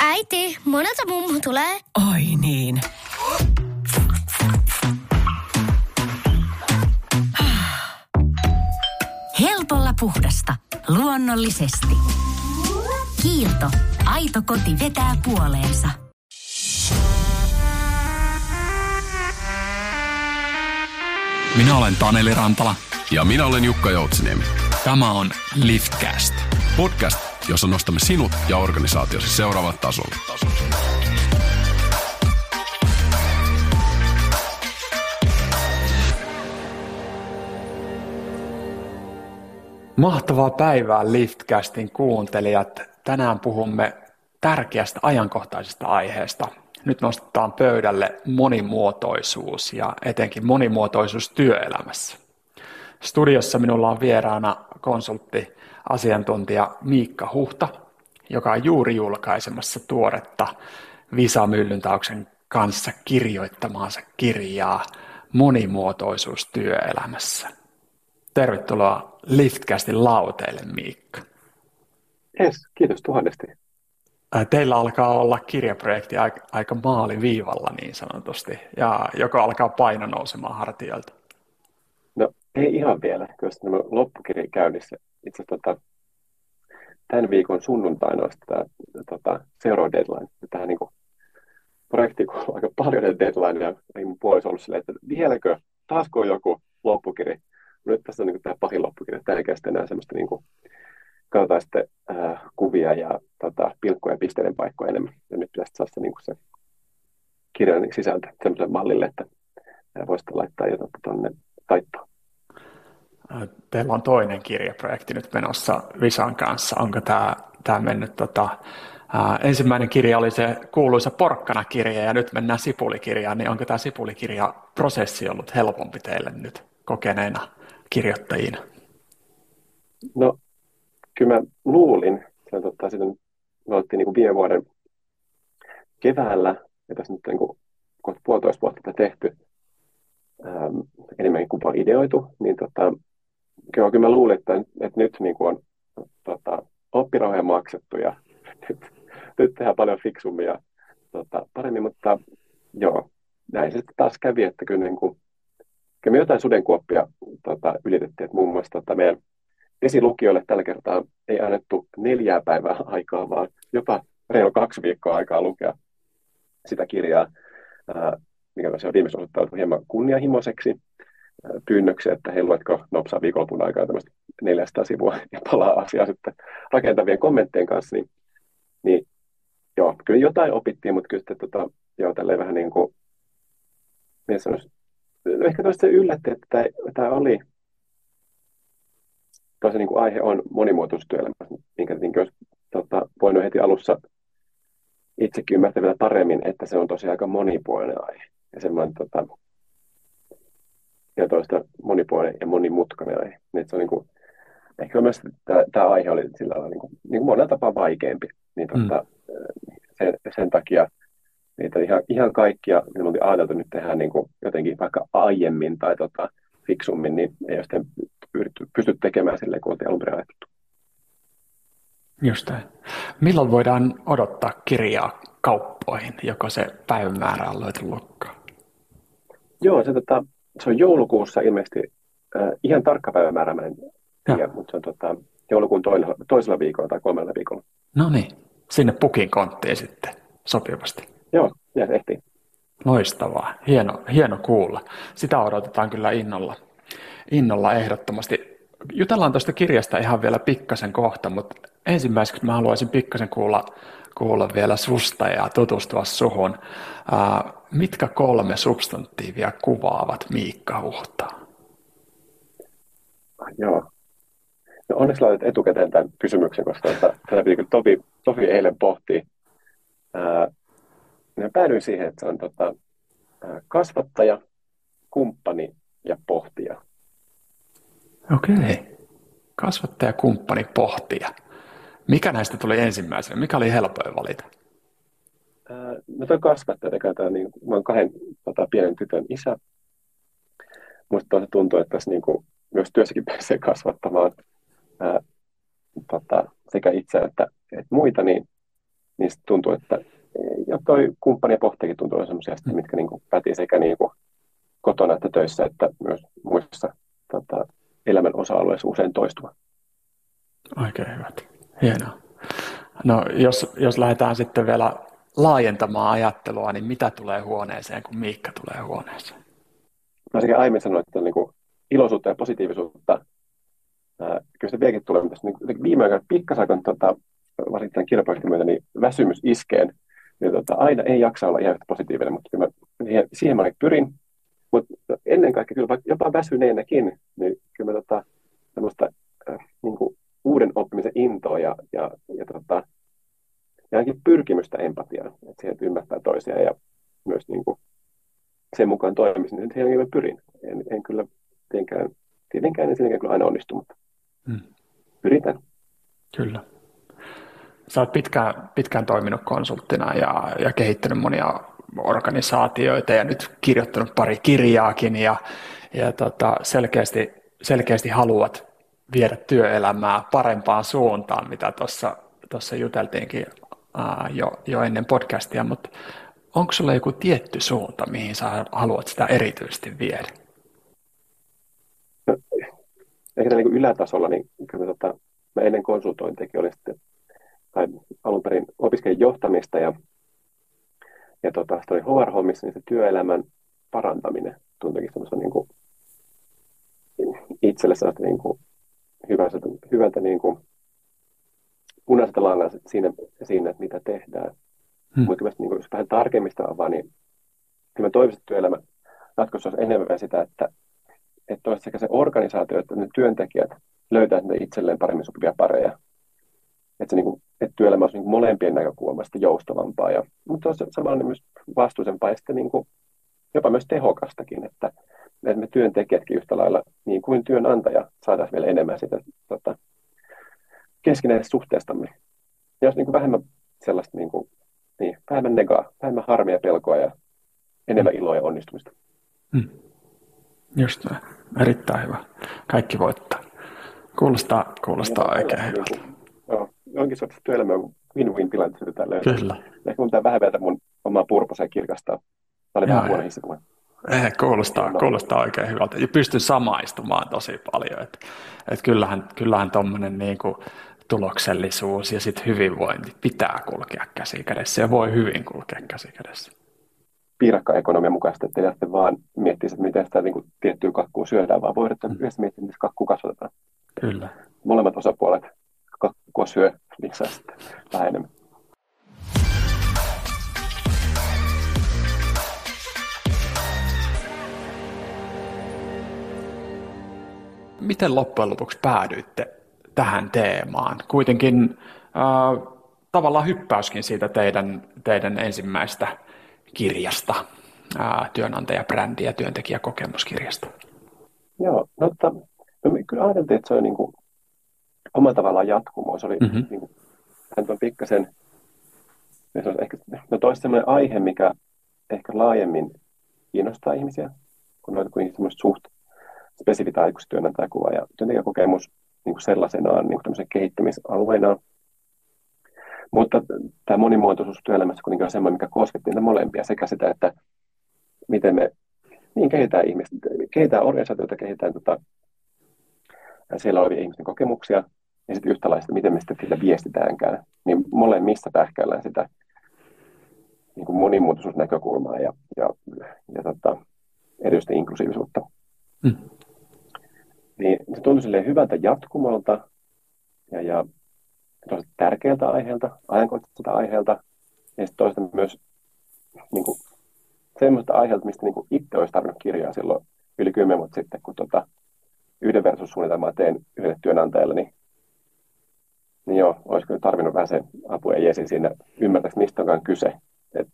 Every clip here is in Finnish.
Äiti, monelta mummu tulee? Oi niin. Helpolla puhdasta. Luonnollisesti. Kiilto. Aito koti vetää puoleensa. Minä olen Taneli Rantala. Ja minä olen Jukka Joutsiniemi. Tämä on Liftcast. Podcast, jossa nostamme sinut ja organisaatiosi seuraavalle tasolle. Mahtavaa päivää Liftcastin kuuntelijat. Tänään puhumme tärkeästä ajankohtaisesta aiheesta. Nyt nostetaan pöydälle monimuotoisuus ja etenkin monimuotoisuus työelämässä. Studiossa minulla on vieraana konsultti asiantuntija Miikka Huhta, joka on juuri julkaisemassa tuoretta Visa Myllyntauksen kanssa kirjoittamaansa kirjaa Monimuotoisuus työelämässä. Tervetuloa Liftcastin lauteille, Miikka. Yes, kiitos tuhannesti. Teillä alkaa olla kirjaprojekti aika maaliviivalla niin sanotusti, ja joko alkaa paino nousemaan hartioilta? Ei ihan vielä, koska nämä loppukirja käynnissä. Itse tota, tämän viikon sunnuntaina on tämä tota, seuraava deadline. Tähän niin projektiin kuuluu aika paljon deadline, ja mun puoliso ollut silleen, että vieläkö, taasko on joku loppukirja. Nyt tässä on niin tämä pahin loppukirja, tämä ei kestä enää semmoista niin kuin, katsotaan sitten äh, kuvia ja tota, pilkkoja ja pisteiden paikkoja enemmän. Ja nyt pitäisi saada se, niin se kirjan sisältö semmoiselle mallille, että voisi laittaa jotain tuonne taittoon. Teillä on toinen kirjaprojekti nyt menossa Visan kanssa. Onko tämä, tämä mennyt tota, ää, ensimmäinen kirja oli se kuuluisa porkkana-kirja ja nyt mennään sipulikirjaan, niin onko tämä sipulikirja-prosessi ollut helpompi teille nyt kokeneena kirjoittajina? No kyllä mä luulin, sen tota, sitten me oltiin niin kuin viime vuoden keväällä, ja tässä nyt niin kuin, kohta puolitoista vuotta tehty, ähm, enemmänkin kuin ideoitu, niin tota, kyllä, kyllä mä luulin, että, että nyt niin kuin on tota, oppirahoja maksettu ja nyt, nyt tehdään paljon fiksummin ja tota, paremmin, mutta joo, näin se taas kävi, että kyllä, niin kuin, kyllä me jotain sudenkuoppia tota, ylitettiin, että muun muassa tota, meidän esilukijoille tällä kertaa ei annettu neljää päivää aikaa, vaan jopa reilu kaksi viikkoa aikaa lukea sitä kirjaa, mikä se on viimeksi osoittautunut hieman kunnianhimoiseksi pyynnöksi, että hei, luetko nopsaa viikonlopun aikaa tämmöistä 400 sivua ja palaa asiaa sitten rakentavien kommenttien kanssa, niin, niin joo, kyllä jotain opittiin, mutta kyllä sitten tota, joo, tälleen vähän niin kuin, sanoisi, no ehkä toista yllätti, että tämä, tämä oli tosiaan niin kuin aihe on monimuotoisuus työelämässä, minkä niin olisi tota, voinut heti alussa itsekin ymmärtää vielä paremmin, että se on tosiaan aika monipuolinen aihe. Ja semmoinen tota, ja toista monipuolinen ja monimutkainen aihe. Niin se on niin kuin, ehkä myös tämä, aihe oli sillä lailla niin kuin, niin kuin monella tapaa vaikeampi. Niin tota, mm. sen, sen, takia niitä ihan, ihan kaikkia, mitä me oltiin ajateltu nyt tehdään niin kuin jotenkin vaikka aiemmin tai tota, fiksummin, niin ei ole sitten pysty tekemään sille, kun oltiin alun perin ajateltu. Just näin. Milloin voidaan odottaa kirjaa kauppoihin, joko se päivämäärä on löyty lukkaan? Joo, se, tota, se on joulukuussa ilmeisesti äh, ihan tarkka päivämäärä, mä en tiedä, mutta se on tota, joulukuun toisella, toisella viikolla tai kolmella viikolla. No niin, sinne pukin konttiin sitten sopivasti. Joo, ja ehtii. Loistavaa, hieno, hieno kuulla. Sitä odotetaan kyllä innolla, innolla ehdottomasti. Jutellaan tuosta kirjasta ihan vielä pikkasen kohta, mutta ensimmäiseksi mä haluaisin pikkasen kuulla, kuulla vielä susta ja tutustua suhun. Ää, mitkä kolme substantiivia kuvaavat Miikka Huhtaa? Joo. No onneksi laitat etukäteen tämän kysymyksen, koska tätä piti kyllä tovi, tovi eilen pohtia. Ää, mä päädyin siihen, että se on tota, kasvattaja, kumppani ja pohtija. Okei. Okay. Kasvattaja, kumppani, pohtija. Mikä näistä tuli ensimmäisenä? Mikä oli helpoin valita? No tuo kasvattaja, tämä niin, mä olen kahden tota, pienen tytön isä. Musta tuntuu, että tässä niin kuin, myös työssäkin pääsee kasvattamaan. Ää, tota, sekä itse että, että muita, niin, niin tuntuu, että ja toi kumppani ja pohtikin tuntuu olla sellaisia, mm. mitkä niin kuin päti sekä niin kuin kotona että töissä, että myös muissa tota, elämän osa-alueissa usein toistuva. Oikein hyvät. Hienoa. No jos, jos lähdetään sitten vielä laajentamaan ajattelua, niin mitä tulee huoneeseen, kun Miikka tulee huoneeseen? Mä sekä aiemmin sanoin, että niin kuin iloisuutta ja positiivisuutta. Ää, kyllä se vieläkin tulee, mutta niin viime aikoina pikkasen, tota, varsinkin tämän kirjaprojektin myötä, niin väsymys iskeen. Niin, tota, aina ei jaksa olla ihan positiivinen, mutta mä, siihen, siihen mä pyrin. Mutta ennen kaikkea kyllä jopa väsyneenäkin, niin kyllä mä tota, semmoista äh, niin kuin uuden oppimisen intoa ja, ja, ja, tota, ja ainakin pyrkimystä empatiaan, että siihen että ymmärtää toisiaan ja myös niin kuin sen mukaan toimisi, niin siihen mä pyrin. En, en kyllä tietenkään, tietenkään en kyllä aina onnistu, mutta hmm. pyritään. Kyllä. Sä oot pitkään, pitkään toiminut konsulttina ja, ja kehittänyt monia organisaatioita ja nyt kirjoittanut pari kirjaakin ja, ja tota, selkeästi, selkeästi haluat viedä työelämää parempaan suuntaan, mitä tuossa juteltiinkin ää, jo, jo ennen podcastia, mutta onko sulla joku tietty suunta, mihin sä haluat sitä erityisesti viedä? No, ehkä niin ylätasolla, niin kyllä tota, mä ennen konsultointiakin olin sitten, tai alun perin opiskelin johtamista ja, ja tota, sitten oli HR-hommissa, niin se työelämän parantaminen tuntuikin semmoista niin kuin, itselle sellaista niin kuin, hyvältä, hyvältä niin kuin, punaiselta langalta siinä, siinä, että mitä tehdään. Hmm. Mutta niin jos vähän tarkemmin sitä avaa, niin kyllä mä toivoisin, että työelämä jatkossa olisi enemmän sitä, että, että olisi sekä se organisaatio että ne työntekijät löytää itselleen paremmin sopivia pareja. Että, se niin kuin, että työelämä olisi niin kuin molempien näkökulmasta joustavampaa, ja, mutta olisi samalla niin myös vastuullisempaa ja sitten niin kuin, jopa myös tehokastakin, että, että me työntekijätkin yhtä lailla, niin kuin työnantaja, saadaan vielä enemmän sitä tota, keskinäisestä suhteestamme. Ja jos niin kuin vähemmän sellaista niin kuin, niin, vähemmän negaa, vähemmän harmia, pelkoa ja enemmän mm. iloa ja onnistumista. Mm. Just näin. Erittäin hyvä. Kaikki voittaa. Kuulostaa, kuulostaa ja, oikein hyvältä. Niin joo, jonkin sortin työelämä on win-win tilanteessa tällä Kyllä. Ehkä mun pitää vähän vielä mun omaa purposen kirkastaa. Tämä oli vähän huono. Eh, kuulostaa, kuulostaa oikein hyvältä. Ja pystyn samaistumaan tosi paljon. Että et kyllähän, kyllähän tuommoinen niin kuin, tuloksellisuus ja sitten hyvinvointi pitää kulkea käsi kädessä ja voi hyvin kulkea käsi kädessä. Piirakka-ekonomian mukaista, että ei vaan miettiä, että miten sitä niin kuin, tiettyä kakkua syödään, vaan voi mm. yhdessä miettiä, miten kakkua kasvatetaan. Kyllä. Molemmat osapuolet kakkua syö lisää sitten vähän enemmän. Miten loppujen lopuksi päädyitte tähän teemaan. Kuitenkin äh, tavallaan hyppäyskin siitä teidän, teidän ensimmäistä kirjasta, äh, työnantajabrändi ja työntekijäkokemuskirjasta. Joo, no, että, no kyllä ajateltiin, että se on niin kuin, oma tavallaan jatkumo. Se oli mm-hmm. niin kuin, on pikkasen, se on ehkä, no toisi sellainen aihe, mikä ehkä laajemmin kiinnostaa ihmisiä, kun noita kuin semmoista suht spesifit aikuistyönantajakuva ja työntekijäkokemus niin kuin sellaisenaan niin kuin kehittämisalueena. Mutta tämä monimuotoisuus työelämässä kuitenkin on sellainen, mikä kosketti niitä molempia, sekä sitä, että miten me niin kehitetään ihmistä, kehitetään organisaatioita, kehitetään tota, siellä olevia ihmisten kokemuksia, ja sitten yhtälaista, miten me sitten sitä viestitäänkään, niin molemmissa pähkäillään sitä niin kuin monimuotoisuusnäkökulmaa ja, ja, ja tota, erityisesti inklusiivisuutta. Mm. Niin se tuntui hyvältä jatkumalta ja, ja tärkeältä aiheelta, ajankohtaiselta aiheelta, ja sitten toista myös niin kuin, semmoista aiheelta, mistä niin kuin itse olisi tarvinnut kirjaa silloin yli kymmenen vuotta sitten, kun tota, yhdenvertaisuussuunnitelmaa teen yhdelle työnantajalle, niin, niin joo, olisiko tarvinnut vähän se apu ja jesi siinä ymmärtäisi, mistä onkaan kyse. Et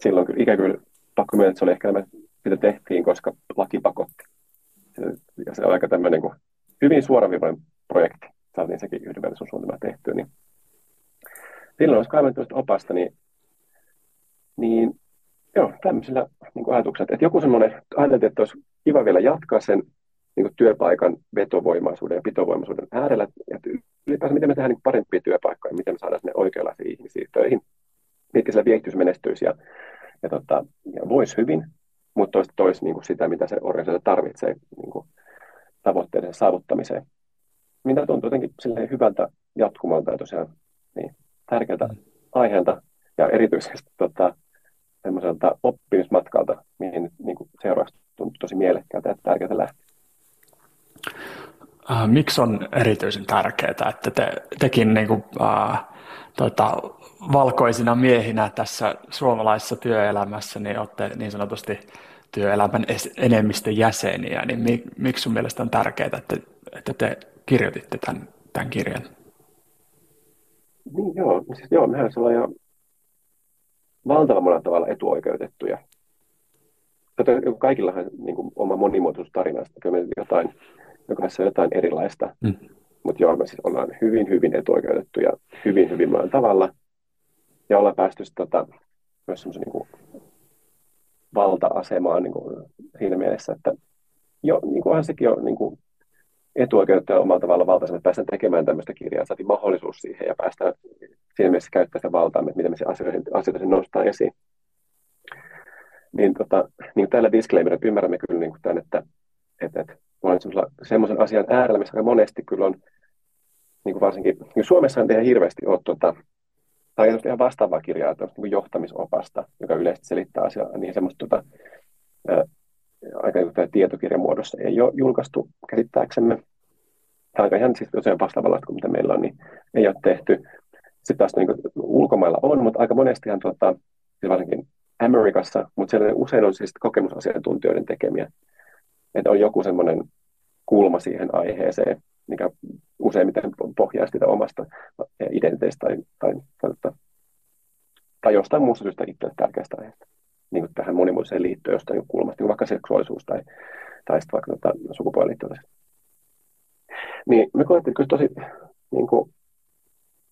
silloin kyllä ikävä kyllä pakko myöntää, että se oli ehkä enemmän, mitä tehtiin, koska laki pakotti ja se on aika tämmöinen kuin hyvin suoraviivainen projekti. Saatiin sekin yhdenvertaisuussuunnitelma tehtyä. Niin silloin olisi kaivannut opasta, niin, niin joo, tämmöisillä niin ajatuksilla. Että joku semmoinen, ajateltiin, että olisi kiva vielä jatkaa sen niin kuin työpaikan vetovoimaisuuden ja pitovoimaisuuden äärellä, ja ylipäänsä miten me tehdään niin parempia työpaikkoja, miten me saadaan sinne oikeanlaisia ihmisiä töihin, mitkä sillä viehtyisi menestyisi ja, ja, tota, ja voisi hyvin, mutta toisi niin kuin sitä, mitä se organisaatio tarvitsee niin kuin tavoitteiden saavuttamiseen. Mitä tuntuu jotenkin hyvältä jatkumalta ja tosiaan niin, tärkeältä mm. aiheelta ja erityisesti tota, semmoiselta oppimismatkalta, mihin niin kuin seuraavaksi tuntuu tosi mielekkäältä ja tärkeää lähteä. Äh, miksi on erityisen tärkeää, että te, tekin niin kuin, äh, tota, valkoisina miehinä tässä suomalaisessa työelämässä niin olette niin sanotusti työelämän enemmistön jäseniä, niin mi, miksi sun mielestä on tärkeää, että, että te kirjoititte tämän, tämän kirjan? Niin, joo, siis joo, mehän ollaan jo valtavan monella tavalla etuoikeutettuja. Kaikillahan niin kuin, oma monimuotoisuustarina, kyllä me jotain, jokaisessa jotain erilaista. Mm. Mutta joo, me siis ollaan hyvin, hyvin etuoikeutettuja hyvin, hyvin monella tavalla. Ja ollaan päästy tota, myös semmoisen niin valta-asemaan niin kuin, siinä mielessä, että jo, niin kuin, sekin on niin kuin, etuoikeutettuja omalla tavalla valtaisen, että päästään tekemään tämmöistä kirjaa, saatiin mahdollisuus siihen ja päästään siinä mielessä käyttää sitä valtaa, että miten me se asioita, asioita nostaa esiin. Niin, tota, niin tällä disclaimerilla ymmärrämme kyllä niin kuin tämän, että, että, että olen semmoisen asian äärellä, missä aika monesti kyllä on, niin kuin varsinkin niin Suomessa ei hirveästi ole tota, tai ihan vastaavaa kirjaa, niin johtamisopasta, joka yleisesti selittää asiaa, niin semmoista tota, ää, aika niin tietokirjan muodossa ei ole julkaistu käsittääksemme. Tai aika ihan siis tosiaan vastaavalla kuin mitä meillä on, niin ei ole tehty. Sitten taas niin ulkomailla on, mutta aika monestihan tuota, siis varsinkin Amerikassa, mutta siellä usein on siis kokemusasiantuntijoiden tekemiä. Että on joku semmoinen kulma siihen aiheeseen, mikä useimmiten pohjaa sitä omasta identiteetistä tai, tai, tai, tai jostain muusta syystä itselle tärkeästä aiheesta. Niin kuin tähän monimuotoiseen liittyen jostain kulmasta, niin vaikka seksuaalisuus tai, tai sitten vaikka tota, sukupuoleen liittyen. Niin me koettiin kyllä tosi, niin kuin,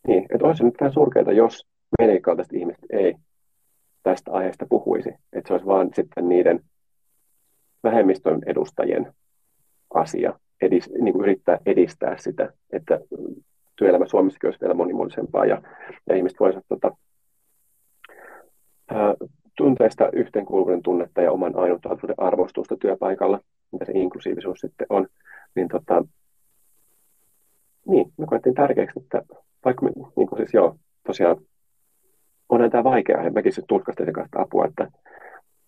niin, että olisi nyt vähän surkeita, jos meidän kaltaiset ihmiset ei tästä aiheesta puhuisi. Että se olisi vaan sitten niiden vähemmistön edustajien asia edis, niin kuin yrittää edistää sitä, että työelämä Suomessakin olisi vielä monimuotoisempaa ja, ja ihmiset voisivat tota, tuntea sitä yhteenkuuluvuuden tunnetta ja oman ainutlaatuisuuden arvostusta työpaikalla, mitä se inklusiivisuus sitten on, niin, tota, niin me koettiin tärkeäksi, että vaikka me, niin kuin siis joo, tosiaan onhan tämä vaikeaa, ja mäkin sitten tulkkasin kanssa apua, että,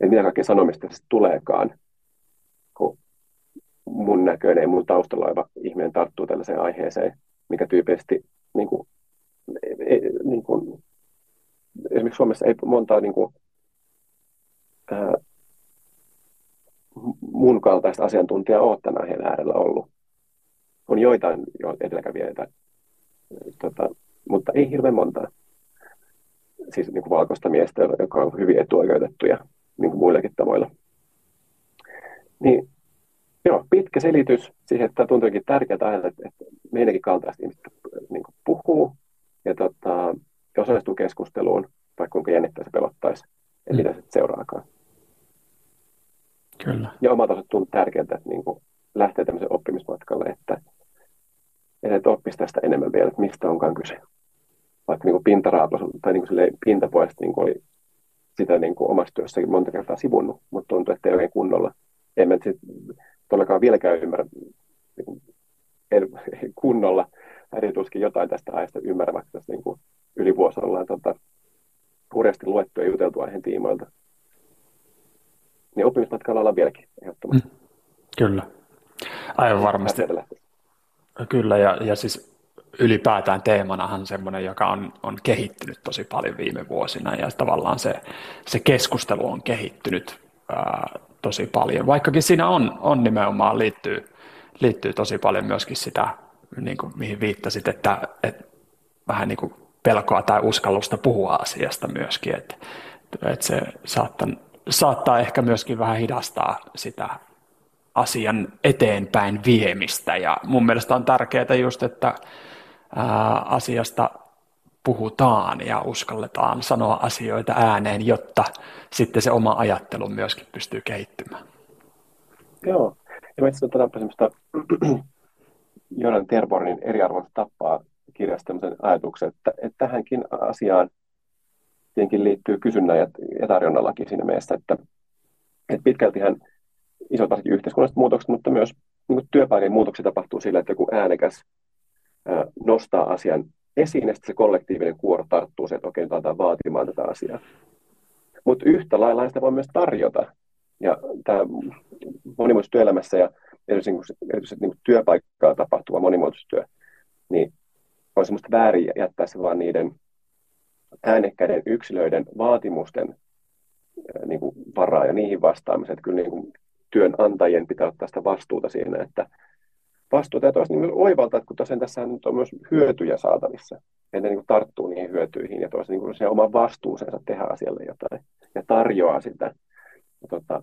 että mitä kaikkea sanomista se tuleekaan, kun näköinen ja mun taustalla oleva ihminen tarttuu tällaiseen aiheeseen, mikä tyypillisesti niin kuin, ei, niin kuin, esimerkiksi Suomessa ei montaa niin kuin, ää, mun kaltaista asiantuntijaa ole tämän aiheen äärellä ollut. On joitain jo edelläkävijöitä, tota, mutta ei hirveän montaa. Siis niin kuin valkoista miestä, joka on hyvin etuoikeutettuja niin kuin muillakin tavoilla. Niin Joo, pitkä selitys siihen, että tuntuukin tärkeää ajatella, että meidänkin kaltaista ihmiset niin puhuu ja tota, osallistuu keskusteluun, vaikka kuinka jännittää se pelottaisi, ja mm. mitä se seuraakaan. Kyllä. Ja omalta osalta tuntuu tärkeää, että niin kuin lähtee tämmöisen oppimismatkalle, että, että oppisi tästä enemmän vielä, että mistä onkaan kyse. Vaikka niin pintaraapasu tai niin kuin pintapuolesta niin kuin oli sitä niin kuin omassa työssäkin monta kertaa sivunnut, mutta tuntuu, että ei oikein kunnolla. En mä sit todellakaan vieläkään ymmärrä niin en, kunnolla. Äiti tuskin jotain tästä aiheesta ymmärrämättä tässä niin kuin yli vuosi ollaan tota, hurjasti luettu ja juteltu aiheen tiimoilta. Niin oppimismatkalla ollaan vieläkin ehdottomasti. Mm. Kyllä. Aivan varmasti. Kyllä, ja, ja siis ylipäätään teemanahan semmoinen, joka on, on kehittynyt tosi paljon viime vuosina, ja tavallaan se, se keskustelu on kehittynyt ää, tosi paljon, vaikkakin siinä on, on nimenomaan liittyy, liittyy tosi paljon myöskin sitä, niin kuin, mihin viittasit, että, että vähän niin kuin pelkoa tai uskallusta puhua asiasta myöskin, että, että se saattaa, saattaa ehkä myöskin vähän hidastaa sitä asian eteenpäin viemistä. Ja mun mielestä on tärkeää just, että ää, asiasta puhutaan ja uskalletaan sanoa asioita ääneen, jotta sitten se oma ajattelu myöskin pystyy kehittymään. Joo, ja mä itse asiassa semmoista Jonan Terbornin eriarvoista tappaa kirjasta tämmöisen ajatuksen, että, että tähänkin asiaan tietenkin liittyy kysynnän ja, ja tarjonnallakin siinä mielessä, että, että pitkältihän isot varsinkin yhteiskunnalliset muutokset, mutta myös niin työpaikan muutoksia tapahtuu sillä, että joku äänekäs ää, nostaa asian esiin sitten se kollektiivinen kuoro tarttuu siihen, että okei, nyt aletaan vaatimaan tätä asiaa. Mutta yhtä lailla sitä voi myös tarjota. Ja tämä monimuotoisuus työelämässä ja erityisesti, erityisesti niin työpaikkaa tapahtuva monimuotoisuustyö, niin on semmoista väärin jättää se vaan niiden äänekkäiden yksilöiden vaatimusten niin kuin varaa ja niihin vastaamisen. Että kyllä niin kuin työnantajien pitää ottaa sitä vastuuta siinä, että vastuuta ja toisaalta niin oivalta, että kun tosiaan tässä nyt on myös hyötyjä saatavissa, että niin tarttuu niihin hyötyihin ja toisaalta niin kuin oman vastuuseensa tehdä asialle jotain ja tarjoaa sitä tota,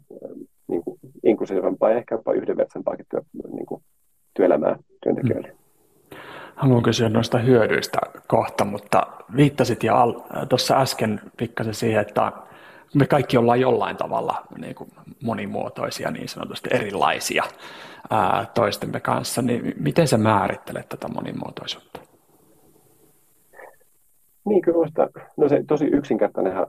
niin kuin inklusiivisempaa ja ehkä jopa yhdenvertaisempaakin työ, niin kuin työelämää työntekijöille. Mm. Haluan kysyä noista hyödyistä kohta, mutta viittasit jo tuossa äsken pikkasen siihen, että me kaikki ollaan jollain tavalla niin kuin monimuotoisia, niin sanotusti erilaisia ää, toistemme kanssa, niin miten sä määrittelet tätä monimuotoisuutta? Niin kyllä no se tosi yksinkertainenhan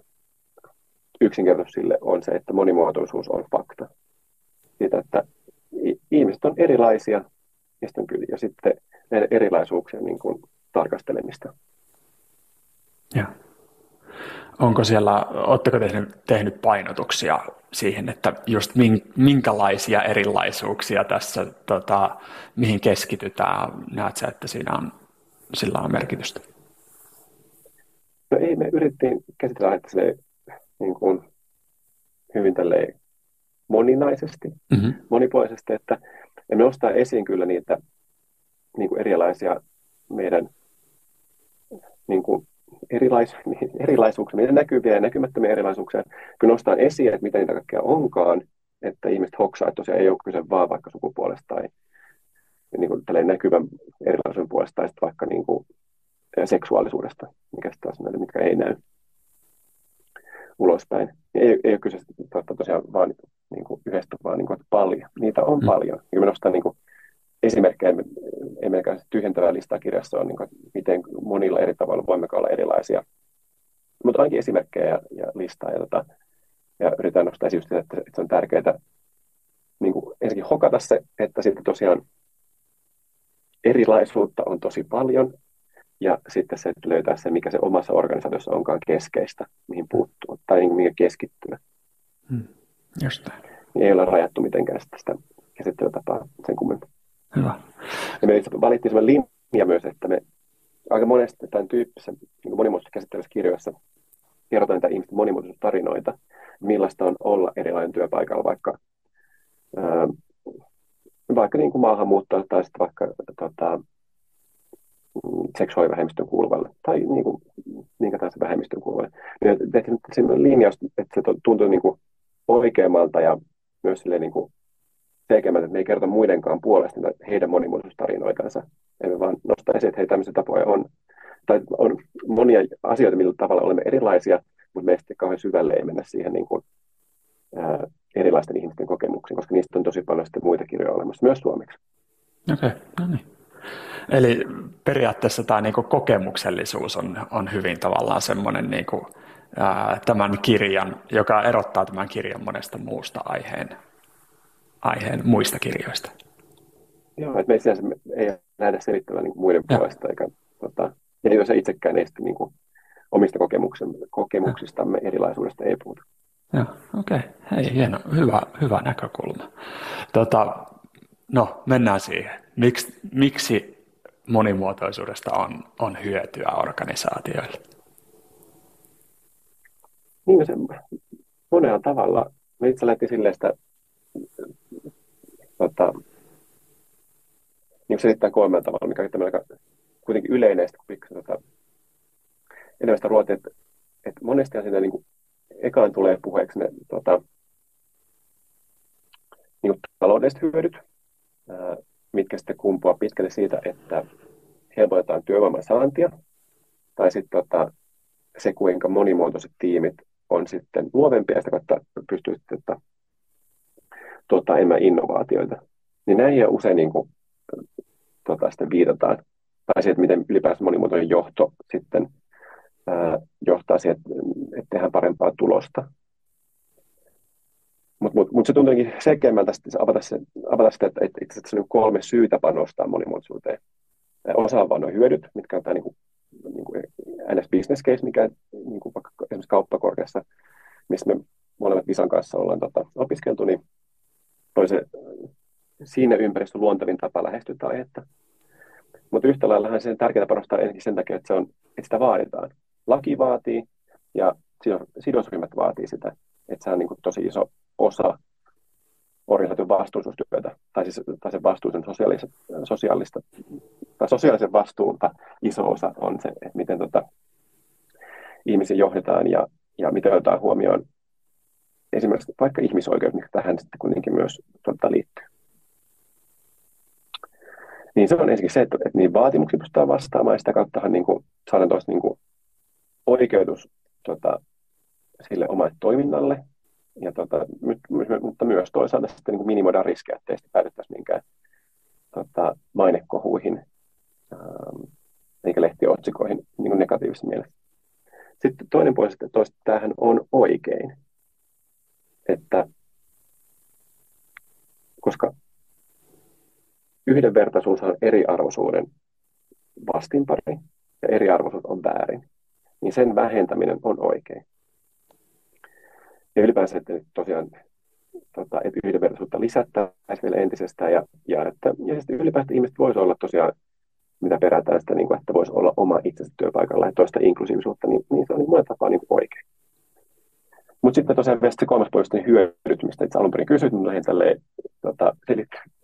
yksinkertaisuus sille on se, että monimuotoisuus on fakta. Siitä, että ihmiset on erilaisia ja sitten, ja sitten näiden erilaisuuksien niin kuin, tarkastelemista. Ja. Onko siellä, oletteko tehnyt, tehnyt painotuksia siihen, että just minkälaisia erilaisuuksia tässä, tota, mihin keskitytään, näet sä, että siinä on, sillä on merkitystä? No ei, me yritettiin käsitellä että se niin kuin, hyvin moninaisesti, mm-hmm. monipuolisesti, että me nostaa esiin kyllä niitä niin kuin erilaisia meidän niin kuin erilais, erilaisuuksia, meidän näkyviä ja näkymättömiä erilaisuuksia, kun nostaa esiin, että mitä niitä kaikkea onkaan, että ihmiset hoksaa, että tosiaan ei ole kyse vaan vaikka sukupuolesta tai niin kuin näkyvän erilaisuuden puolesta tai vaikka niin kuin seksuaalisuudesta, mikä taas näille, mitkä ei näy ulospäin. Ei, ei ole kyse tosiaan vaan niin kuin yhdestä, vaan niin kuin, paljon. Niitä on mm. paljon. Ja me nostaa niin kuin, esimerkkejä, ei meilläkään tyhjentävää listaa kirjassa on, niin kuin, miten monilla eri tavalla voimme olla erilaisia. Mutta ainakin esimerkkejä ja, ja listaa. Ja, tota, ja yritetään nostaa esille, että, että se on tärkeää niin kuin ensinnäkin hokata se, että sitten tosiaan erilaisuutta on tosi paljon, ja sitten se, että löytää se, mikä se omassa organisaatiossa onkaan keskeistä, mihin puuttuu, tai niin, mihin keskittyä. Hmm. Niin ei ole rajattu mitenkään sitä, sitä käsittelytapaa sen kummemmin. Hyvä. Ja me valittiin sellainen linja myös, että me aika monesti tämän tyyppisessä niin monimuotoisessa käsittelyssä kirjoissa kerrotaan niitä ihmisten monimuotoisuustarinoita, millaista on olla erilainen työpaikalla, vaikka, ää, vaikka niin kuin maahanmuuttoa tai sitten vaikka tota, seksuaalivähemmistön kuuluvalle tai niin kuin, minkä tahansa vähemmistön kuuluvalle. Me tehtiin sellainen linjaus, että se tuntuu niin kuin oikeammalta ja myös silleen niin kuin selkeämmältä, että me ei kerta muidenkaan puolesta heidän monimuotoisuustarinoitansa. Emme vaan nosta esiin, että hei tämmöisiä tapoja on. Tai on monia asioita, millä tavalla olemme erilaisia, mutta me sitten kauhean syvälle ei mennä siihen niin kuin, ää, erilaisten ihmisten kokemuksiin, koska niistä on tosi paljon sitten muita kirjoja olemassa, myös suomeksi. Okei, okay, no niin. Eli periaatteessa tämä niin kokemuksellisuus on, on hyvin tavallaan semmoinen niin kuin, ää, tämän kirjan, joka erottaa tämän kirjan monesta muusta aiheen, aiheen muista kirjoista. Joo, että me ei, ei nähdä selittävän niin muiden ja. puolesta, eikä, tota, ja jos itsekään ei sitten niin kuin, omista kokemuksistamme ja. erilaisuudesta ei puhuta. Joo, okei. Okay. Hei, hieno. Hyvä, hyvä näkökulma. Tota, no, mennään siihen. Miks, miksi monimuotoisuudesta on, on hyötyä organisaatioille? Niin, se monella tavalla. Me itse lähti silleen sitä tota, niin selittää kolmella tavalla, mikä on aika kuitenkin yleinen, kun pikkasen tota, enemmän sitä ruotia, että, että monesti siinä niin kuin, ekaan tulee puheeksi ne tota, niin kuin taloudelliset hyödyt, ää, mitkä sitten kumpuaa pitkälle siitä, että helpotetaan työvoiman saantia, tai sitten tota, se, kuinka monimuotoiset tiimit on sitten luovempia ja sitä kautta pystyy sitten tota, tuottaa enemmän innovaatioita. Niin näihin usein niin kuin, tota, sitten viitataan tai se, että miten ylipäänsä monimuotoinen johto sitten ää, johtaa siihen, että, että tehdään parempaa tulosta. Mutta mut, mut se tuntuu selkeämmältä avata, se, avata sitä, että, että itse asiassa on kolme syytä panostaa monimuotoisuuteen. Osa on vain nuo hyödyt, mitkä on tämä niin kuin, niin kuin NS Business Case, mikä niin kuin vaikka esimerkiksi kauppakorkeassa, missä me molemmat Visan kanssa ollaan tota, opiskeltu, niin toisen, siinä ympäristö luontevin tapa lähestyä aihetta. Mutta yhtä lailla sen tärkeää panostaa ensin sen takia, että, se on, että sitä vaaditaan. Laki vaatii ja sidosryhmät vaatii sitä, että se on niin kuin tosi iso osa organisaation vastuullisuustyötä, tai, siis, tai sen vastuullisen sosiaalista, sosiaalista, tai sosiaalisen vastuulta iso osa on se, että miten tota, ihmisiä johdetaan ja, ja miten otetaan huomioon esimerkiksi vaikka ihmisoikeus, mikä tähän sitten kuitenkin myös tota, liittyy. Niin se on ensinnäkin se, että, että niin vaatimuksia pystytään vastaamaan ja sitä kauttahan niin kuin, saadaan tuosta niin oikeutus tota, sille omalle toiminnalle, ja tota, mutta myös toisaalta sitten niin minimoidaan riskejä, ettei sitten päädyttäisi minkään tota, mainekohuihin ähm, eikä lehtiotsikoihin niin negatiivisessa mielessä. Sitten toinen puoli, että tämähän on oikein. Että koska yhdenvertaisuus on eriarvoisuuden vastinpari ja eriarvoisuus on väärin, niin sen vähentäminen on oikein. Ja ylipäänsä, että tosiaan tota, että yhdenvertaisuutta lisättäisiin vielä entisestään ja, ja, että, ja sitten ylipäätään ihmiset voisi olla tosiaan, mitä perätään sitä, niin kuin, että voisi olla oma itsensä työpaikalla ja toista inklusiivisuutta, niin, niin se on niin monella tapaa niin oikein. Mutta sitten tosiaan vielä kolmas puolesta niin hyödyt, mistä itse alun perin kysyt, niin lähdin tälleen, tota,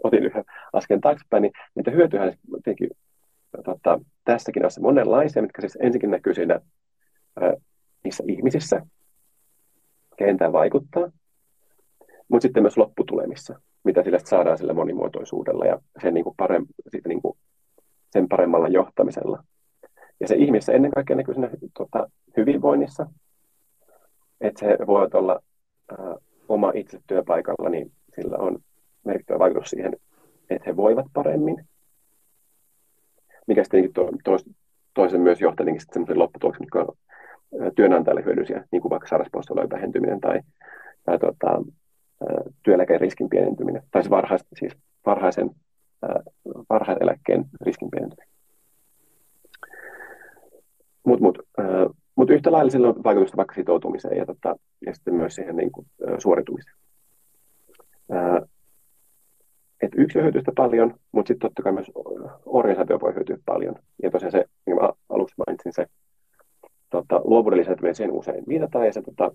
otin yhden asken taaksepäin, niin niitä hyötyhän tietenkin tota, tässäkin on monenlaisia, mitkä siis ensinnäkin näkyy siinä niissä ihmisissä, kentään vaikuttaa, mutta sitten myös lopputulemissa, mitä sillä saadaan sillä monimuotoisuudella ja sen, niin kuin parem, siitä niin kuin sen paremmalla johtamisella. Ja se ihmisessä ennen kaikkea näkyy siinä tota, hyvinvoinnissa, että se voi olla ää, oma itse työpaikalla, niin sillä on merkittävä vaikutus siihen, että he voivat paremmin, mikä sitten to, to, toisen myös johtaa sellaisen lopputuloksen, mikä on työnantajalle hyödyllisiä, niin kuin vaikka sairauspoissaolojen vähentyminen tai, tai tota, työeläkeriskin pienentyminen, tai siis, varhais, siis varhaisen, varhaisen eläkkeen riskin pienentyminen. Mutta mut, mut yhtä lailla sillä on vaikutusta vaikka sitoutumiseen ja, tota, ja sitten myös siihen niin kuin, suoritumiseen. Et yksilö hyötyy paljon, mutta sitten totta kai myös organisaatio voi hyötyä paljon. Ja tosiaan se, niin kuin aluksi mainitsin, se tota, luovuuden lisääntymiseen usein viitataan, ja se tota,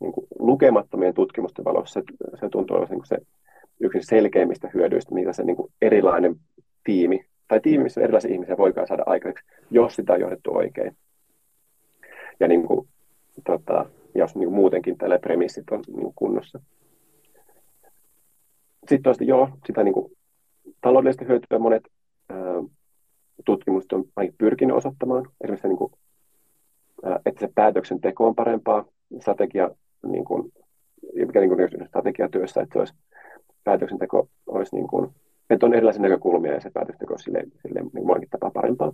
niin kuin lukemattomien tutkimusten valossa se, se tuntuu olevan niin se yksi selkeimmistä hyödyistä, mitä se niin kuin erilainen tiimi, tai tiimi, missä erilaisia ihmisiä voikaan saada aikaiseksi, jos sitä on johdettu oikein. Ja niin kuin, tota, jos niin kuin muutenkin tällä premissit on niin kuin kunnossa. Sitten toista joo, sitä niin kuin, taloudellista hyötyä monet ää, tutkimukset on pyrkinyt osoittamaan. Esimerkiksi niin kuin, että se päätöksenteko on parempaa strategia, niin kuin, mikä niin kuin strategiatyössä, että se olisi, päätöksenteko olisi niin kuin, että on erilaisia näkökulmia ja se päätöksenteko on sille, sille niin monekin tapaa parempaa.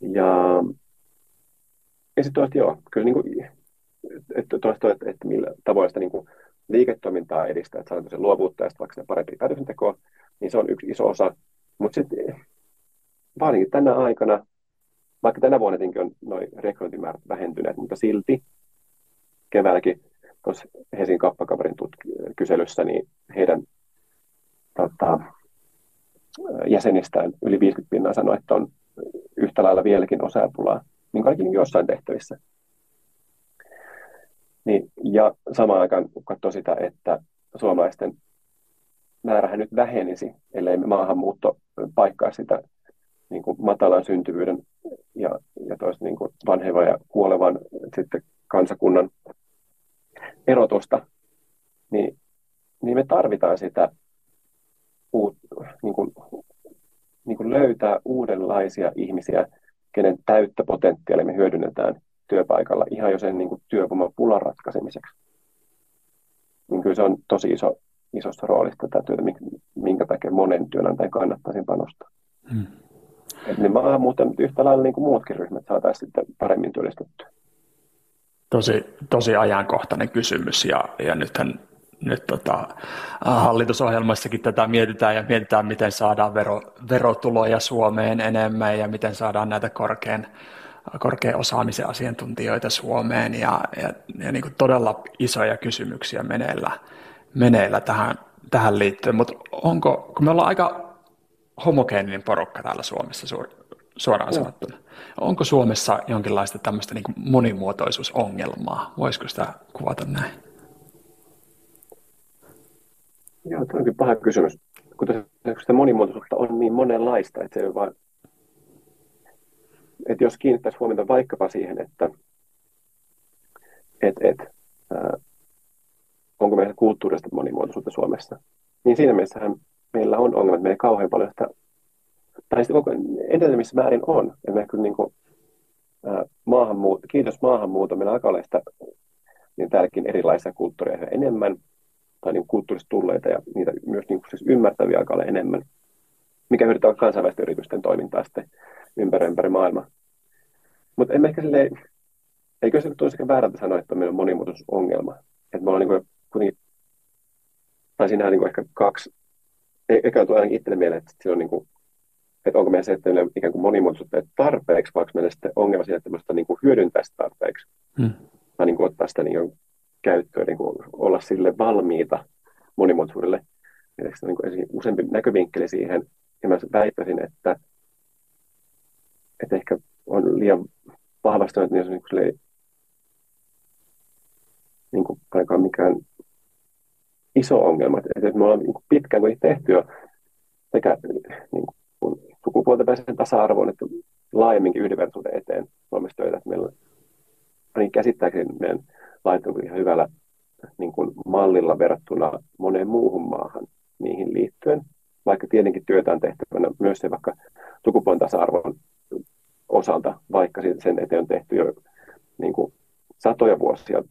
Ja, ja sitten toista, joo, kyllä niin kuin, että, toista, että, että millä tavoin sitä niin kuin liiketoimintaa edistää, että saadaan luovuutta ja vaikka parempi päätöksenteko, niin se on yksi iso osa. Mutta sitten varsinkin tänä aikana vaikka tänä vuonna on noin rekrytointimäärät vähentyneet, mutta silti keväälläkin tuossa Helsingin kappakaverin tutk- kyselyssä, niin heidän tota, jäsenistään yli 50 pinnaa sanoi, että on yhtä lailla vieläkin osaajapulaa, niin kaikki jossain tehtävissä. Niin, ja samaan aikaan katsoo sitä, että suomalaisten määrähän nyt vähenisi, ellei maahanmuutto paikkaa sitä niin kuin matalan syntyvyyden ja, ja tois niin kuin vanhevan ja kuolevan sitten kansakunnan erotusta, niin, niin me tarvitaan sitä uut, niin kuin, niin kuin löytää uudenlaisia ihmisiä, kenen täyttä potentiaalia me hyödynnetään työpaikalla ihan jo sen niin kuin työvoiman pulan ratkaisemiseksi. Niin kyllä se on tosi iso, isossa roolissa tätä työtä, minkä takia monen työnantajan kannattaisi panostaa. Hmm. Että niin maahanmuuttajat yhtä lailla niin kuin muutkin ryhmät saataisiin sitten paremmin työllistettyä. Tosi, tosi ajankohtainen kysymys ja, ja nythän nyt tota, hallitusohjelmassakin tätä mietitään ja mietitään, miten saadaan vero, verotuloja Suomeen enemmän ja miten saadaan näitä korkean, korkean osaamisen asiantuntijoita Suomeen. Ja, ja, ja niin todella isoja kysymyksiä meneillä, meneillä tähän, tähän liittyen, mutta onko, kun me ollaan aika homogeeninen porukka täällä Suomessa suur, suoraan sanottuna, onko Suomessa jonkinlaista tämmöistä niin monimuotoisuusongelmaa, voisiko sitä kuvata näin? Joo, tämä onkin paha kysymys. Kun sitä monimuotoisuutta on niin monenlaista, että se ei vaan... Että jos kiinnittäisi huomiota vaikkapa siihen, että et, et, ää, onko meillä kulttuurista monimuotoisuutta Suomessa, niin siinä mielessä meillä on ongelma, että meillä ei kauhean paljon sitä, tai sitten koko edelleen määrin on, että me kyllä niin kuin, ää, maahanmuut, kiitos maahanmuuton, meillä alkaa olla sitä niin täälläkin erilaisia kulttuureja enemmän, tai niin kulttuurista tulleita ja niitä myös niin kuin siis ymmärtäviä aika enemmän, mikä hyödyttää kansainvälisten yritysten toimintaa sitten ympäri ympäri maailmaa. Mutta emme ehkä silleen, eikö se tulisi väärältä sanoa, että meillä on monimuotoisuusongelma. Että me ollaan niin kuitenkin, tai siinähän niin ehkä kaksi, eikä tule ainakin itselle mieleen, että se on niin kuin, että onko meillä se, että meillä ikään kuin monimuotoisuutta tarpeeksi, vai onko meillä sitten ongelma siinä, että me niin kuin hyödyntää sitä tarpeeksi. Hmm. Tai niin kuin ottaa sitä niin käyttöön, niin kuin olla sille valmiita monimuotoisuudelle. Eli niin kuin useampi näkövinkkeli siihen, ja mä väittäisin, että, että ehkä on liian vahvasti, että niin kuin, niin kuin ainakaan mikään iso ongelma. Että me ollaan niin kuin pitkään kuin tehty jo sekä niin kuin sukupuolten välisen tasa-arvoon että laajemminkin yhdenvertaisuuden eteen Suomessa töitä. Meillä niin käsittääkseni meidän laitettu ihan hyvällä niin kuin mallilla verrattuna moneen muuhun maahan niihin liittyen, vaikka tietenkin työtä on tehtävänä myös se vaikka sukupuolen tasa-arvon osalta, vaikka sen eteen on tehty jo niin kuin satoja vuosia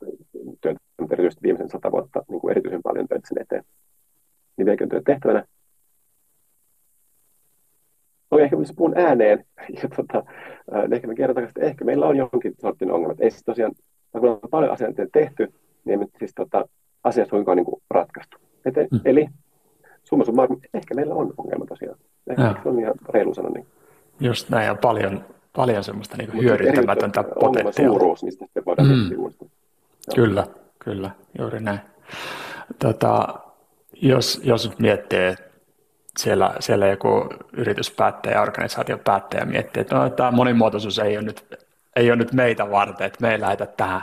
työtä, mutta erityisesti viimeisen sata vuotta niin kuin erityisen paljon töitä sen eteen. Niin vieläkin työtä tehtävänä. No ehkä jos puhun ääneen, ja tota, niin ehkä me kerrotaan, että ehkä meillä on jonkin sortin ongelmat. Ei siis tosiaan kun on paljon asiantuntijoita tehty, niin emme siis tota, asiat suinkaan niin kuin ratkaistu. Et, mm. Eli summa summarum, ehkä meillä on ongelma tosiaan. Ehkä se on ihan reilu sanoa niin. Just näin, ja paljon, paljon semmoista niin hyödyntämätöntä potentiaalia. suuruus, niin sitten voidaan mm. uudestaan. Kyllä, kyllä, juuri näin. Tota, jos, jos miettii, siellä, siellä joku yrityspäättäjä, organisaatiopäättäjä miettii, että no, tämä monimuotoisuus ei ole nyt ei ole nyt meitä varten, että me ei lähdetä tähän,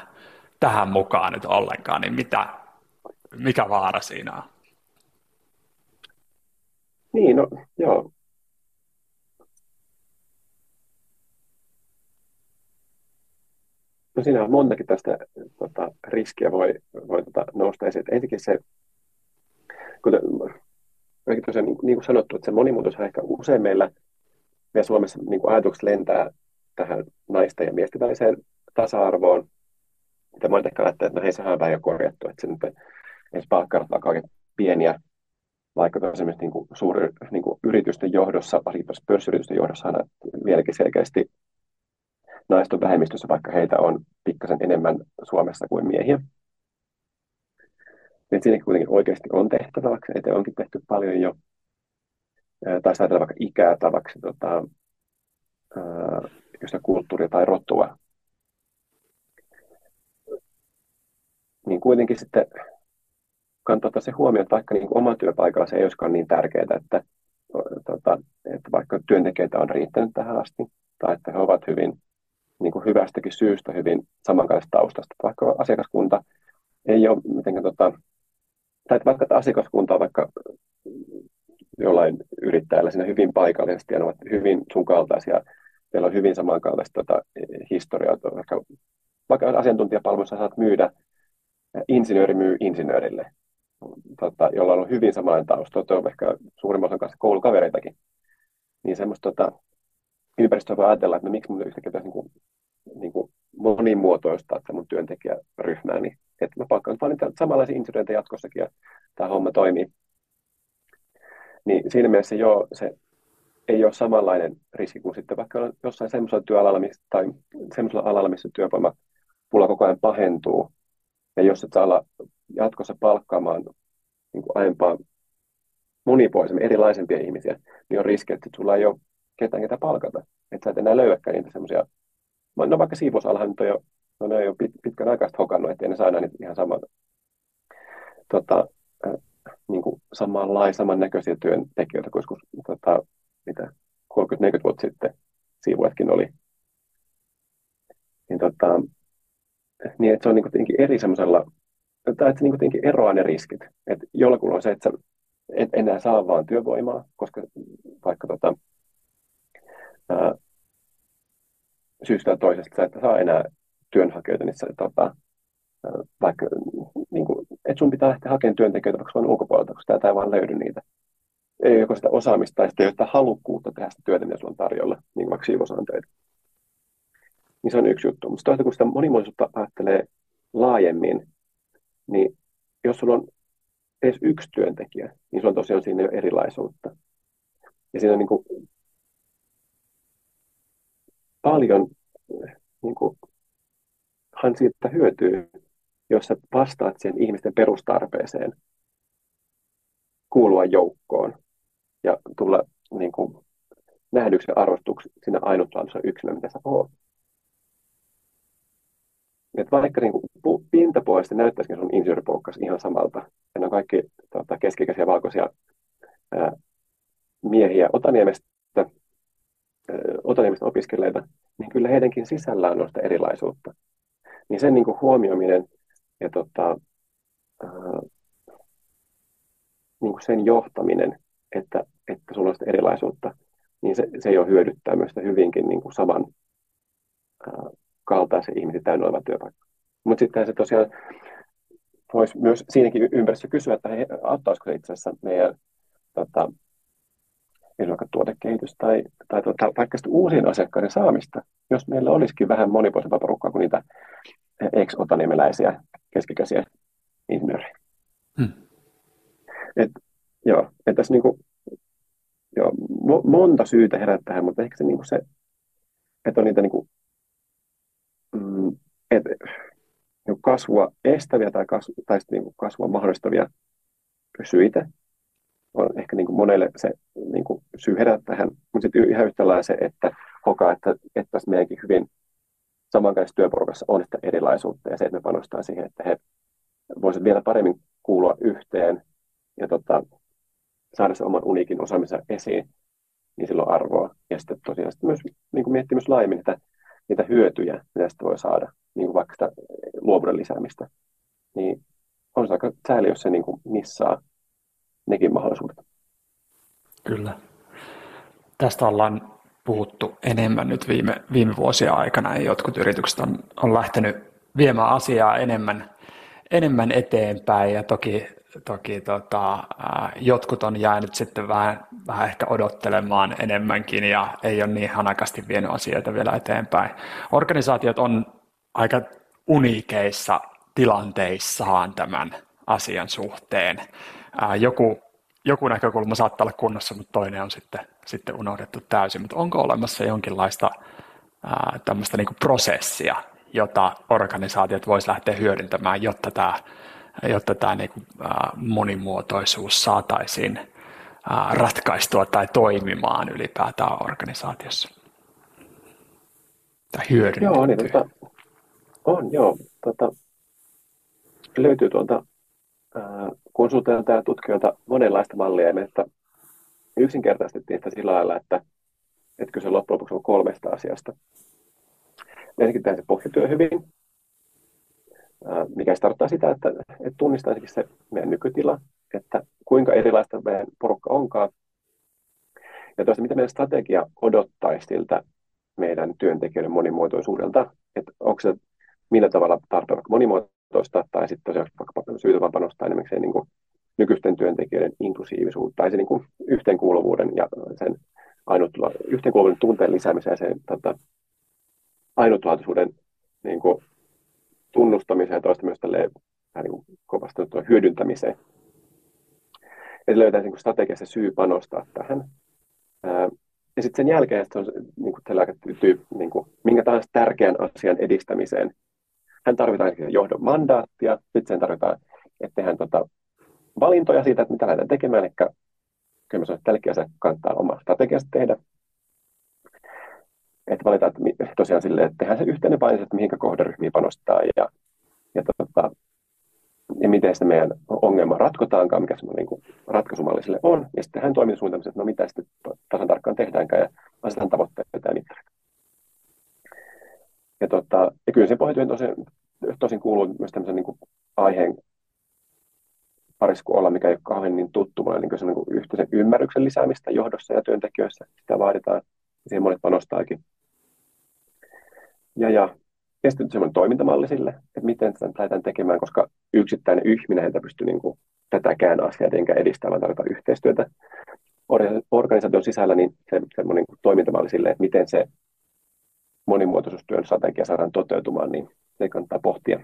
tähän mukaan nyt ollenkaan, niin mitä, mikä vaara siinä on? Niin, no joo. No siinä on montakin tästä tota, riskiä voi, voi tota, nousta esiin. Ensinnäkin se, kuten tosiaan, niin, niin kuin sanottu, että se monimuotoisuus ehkä usein meillä, meillä Suomessa niin kuin ajatukset lentää tähän naisten ja miesten väliseen tasa-arvoon. Mitä monet ehkä ajattelee, että no hei, sehän on jo korjattu, että se nyt ensi palkkarat alkaa pieniä, vaikka esimerkiksi niin kuin suuri, niin kuin yritysten johdossa, varsinkin pörssiyritysten johdossa aina vieläkin selkeästi naiset vähemmistössä, vaikka heitä on pikkasen enemmän Suomessa kuin miehiä. Niin siinäkin kuitenkin oikeasti on tehtävä, vaikka eteen onkin tehty paljon jo. Tai ajatellaan vaikka ikää tai vaikka tota, sitä kulttuuria tai rotua. Niin kuitenkin sitten kannattaa se huomioon, että vaikka niin oman työpaikalla se ei olisikaan niin tärkeää, että, tota, että vaikka työntekijöitä on riittänyt tähän asti, tai että he ovat hyvin niin kuin hyvästäkin syystä hyvin samankaisesta taustasta. Vaikka asiakaskunta ei ole mitenkään, tota, tai että vaikka että asiakaskunta on vaikka jollain yrittäjällä siinä hyvin paikallisesti ja ne ovat hyvin sun kaltaisia meillä on hyvin samankaltaista tota, historiaa. Vaikka, vaikka asiantuntijapalvelussa saat myydä, insinööri myy insinöörille, tota, jolla on hyvin samanlainen tausta, on ehkä suurimman osan kanssa koulukavereitakin. Niin semmoista tota, ympäristöä voi ajatella, että no, miksi mun yhtäkkiä pitäisi niin kuin, niin kuin monimuotoistaa että mun työntekijäryhmää, niin että mä palkkaan vaan niitä samanlaisia insinöörejä jatkossakin ja tämä homma toimii. Niin siinä mielessä joo, se ei ole samanlainen riski kuin sitten vaikka jossain semmoisella työalalla tai semmoisella alalla, missä työvoimapula koko ajan pahentuu. Ja jos et saa olla jatkossa palkkaamaan niin kuin aiempaa monipuolisemmin erilaisempia ihmisiä, niin on riski, että sulla ei ole ketään ketä palkata. Että sä et enää löydäkään niitä semmoisia, no vaikka siivousalahan nyt on jo, no ne on jo pitkän aikaa hokannut, että ne saa niitä ihan saman, tota, äh, niin kuin samanlaisia, samannäköisiä työntekijöitä kuin joskus tota, mitä 30-40 vuotta sitten siivuetkin oli. Niin, tota, niin että se on niin eri semmoisella, tai että se niin eroaa ne riskit. Että jollakulla on se, että sä et enää saa vaan työvoimaa, koska vaikka tota, ää, syystä tai toisesta sä et saa enää työnhakijoita, niin sä, tota, vaikka niin kuin, että sun pitää lähteä hakemaan työntekijöitä vaikka vain ulkopuolelta, koska täältä ei vaan löydy niitä. Ei joko sitä osaamista tai sitten sitä halukkuutta tehdä sitä työtä, mitä sulla on tarjolla, niin vaikka siivosaan töitä. Niin se on yksi juttu. Mutta toisaalta kun sitä monimuotoisuutta ajattelee laajemmin, niin jos sulla on edes yksi työntekijä, niin sulla on tosiaan siinä jo erilaisuutta. Ja siinä on niin kuin paljon niin kuin, hän siitä hyötyy, jos sä vastaat sen ihmisten perustarpeeseen kuulua joukkoon ja tulla niin kuin, nähdyksi ja arvostuksi siinä ainutlaatuisena yksilönä, mitä sä oot. Et vaikka niin kuin, pintapuolisesti näyttäisikin sun insinööripoukkas ihan samalta, ja ne on kaikki tota, keskikäisiä valkoisia ää, miehiä Otaniemestä, ää, Otaniemestä opiskeleita, niin kyllä heidänkin sisällään on sitä erilaisuutta. Niin sen niin kuin, huomioiminen ja tota, ää, niin kuin sen johtaminen, että, että sulla on sitä erilaisuutta, niin se, se jo hyödyttää myös hyvinkin niin kuin saman ää, kaltaisen ihmisen täynnä oleva työpaikka. Mutta sitten se tosiaan voisi myös siinäkin ympäristössä kysyä, että he, auttaisiko se itse asiassa meidän tota, vaikka tuotekehitys tai, tai tota, vaikka uusien asiakkaiden saamista, jos meillä olisikin vähän monipuolisempaa porukkaa kuin niitä ex-otaniemeläisiä keskikäisiä insinöörejä. Hmm. Et, joo, että tässä niinku, joo, mo- monta syytä herättää mutta ehkä se, niinku se että on niitä niinku, mm, et, niinku kasvua estäviä tai, kasvu, tai niinku kasvua mahdollistavia syitä. On ehkä niinku monelle se niinku syy herätä tähän, mutta sitten ihan yhtä lailla se, että hokaa, että, että tässä meidänkin hyvin samankaisessa työporukassa on sitä erilaisuutta ja se, että me panostaa siihen, että he voisivat vielä paremmin kuulua yhteen. Ja tota, saada se oman uniikin osaamisen esiin, niin silloin arvoa. Ja sitten tosiaan sitten myös niin miettiä myös laajemmin niitä, niitä hyötyjä, mitä sitä voi saada, niin kuin vaikka sitä luovuuden lisäämistä. Niin on se aika sääli, jos se niin kuin missaa nekin mahdollisuudet. Kyllä. Tästä ollaan puhuttu enemmän nyt viime, viime vuosien aikana ja jotkut yritykset on, on lähtenyt viemään asiaa enemmän, enemmän eteenpäin ja toki toki tota, jotkut on jäänyt sitten vähän, vähän ehkä odottelemaan enemmänkin ja ei ole niin hanakasti vienyt asioita vielä eteenpäin. Organisaatiot on aika uniikeissa tilanteissaan tämän asian suhteen. Joku, joku näkökulma saattaa olla kunnossa, mutta toinen on sitten, sitten unohdettu täysin. Mutta onko olemassa jonkinlaista tämmöistä niin prosessia, jota organisaatiot voisivat lähteä hyödyntämään, jotta tämä jotta tämä niin kuin, monimuotoisuus saataisiin ratkaistua tai toimimaan ylipäätään organisaatiossa? Tai? Joo, niin, tota, on joo. Tota, löytyy tuolta konsulteilta ja tutkijoilta monenlaista mallia, että yksinkertaistettiin sitä sillä lailla, että, että kyse loppujen lopuksi on kolmesta asiasta. Ensinnäkin tehdään se pohjatyö hyvin, mikä tarkoittaa sitä, että, että tunnistaa se meidän nykytila, että kuinka erilaista meidän porukka onkaan, ja toista, mitä meidän strategia odottaisi siltä meidän työntekijöiden monimuotoisuudelta, että onko se millä tavalla tarpeen monimuotoista, tai sitten tosiaan vaikka syytä vaan panostaa enemmän niin kuin nykyisten työntekijöiden inklusiivisuutta, tai se niin kuin yhteenkuuluvuuden ja sen ainutla, yhteenkuuluvuuden tunteen lisäämiseen ja sen tota, ainutlaatuisuuden niin kuin tunnustamiseen ja toista myös tälleen, vähän niin kovasti hyödyntämiseen. Että löytäisi niin strategiassa syy panostaa tähän. Ja sitten sen jälkeen se on niin kuin, niin kuin, minkä tahansa tärkeän asian edistämiseen. Hän tarvitaan johdon mandaattia, sitten sen tarvitaan, että tehdään tota, valintoja siitä, että mitä lähdetään tekemään. Eli kyllä mä sanon, että tälläkin asialla kannattaa oma strategiasta tehdä. Että valitaan että tosiaan silleen, että tehdään se yhteinen paine, että mihinkä kohderyhmiä panostaa ja, ja, tota, ja miten se meidän ongelma ratkotaankaan, mikä se niin ratkaisumalli sille on. Ja sitten hän toimintasuunnitelmassa, että no mitä sitten tasan tarkkaan tehdäänkään ja asetetaan tavoitteita ja mittareita. Ja, tota, ja kyllä se pohjatyön tosin, tosin kuuluu myös tämmöisen niin aiheen parissa olla, mikä ei ole kauhean niin tuttu mulle, niin se on niin yhteisen ymmärryksen lisäämistä johdossa ja työntekijöissä. Sitä vaaditaan, siihen monet panostaakin. Ja, ja, ja sitten semmoinen toimintamalli sille, että miten sitä lähdetään tekemään, koska yksittäinen ihminen ei pysty niin kuin, tätäkään asiaa tietenkään edistämään, tarvitaan yhteistyötä organisaation sisällä, niin se, semmoinen niin toimintamalli sille, että miten se monimuotoisuustyön strategia saadaan toteutumaan, niin se kannattaa pohtia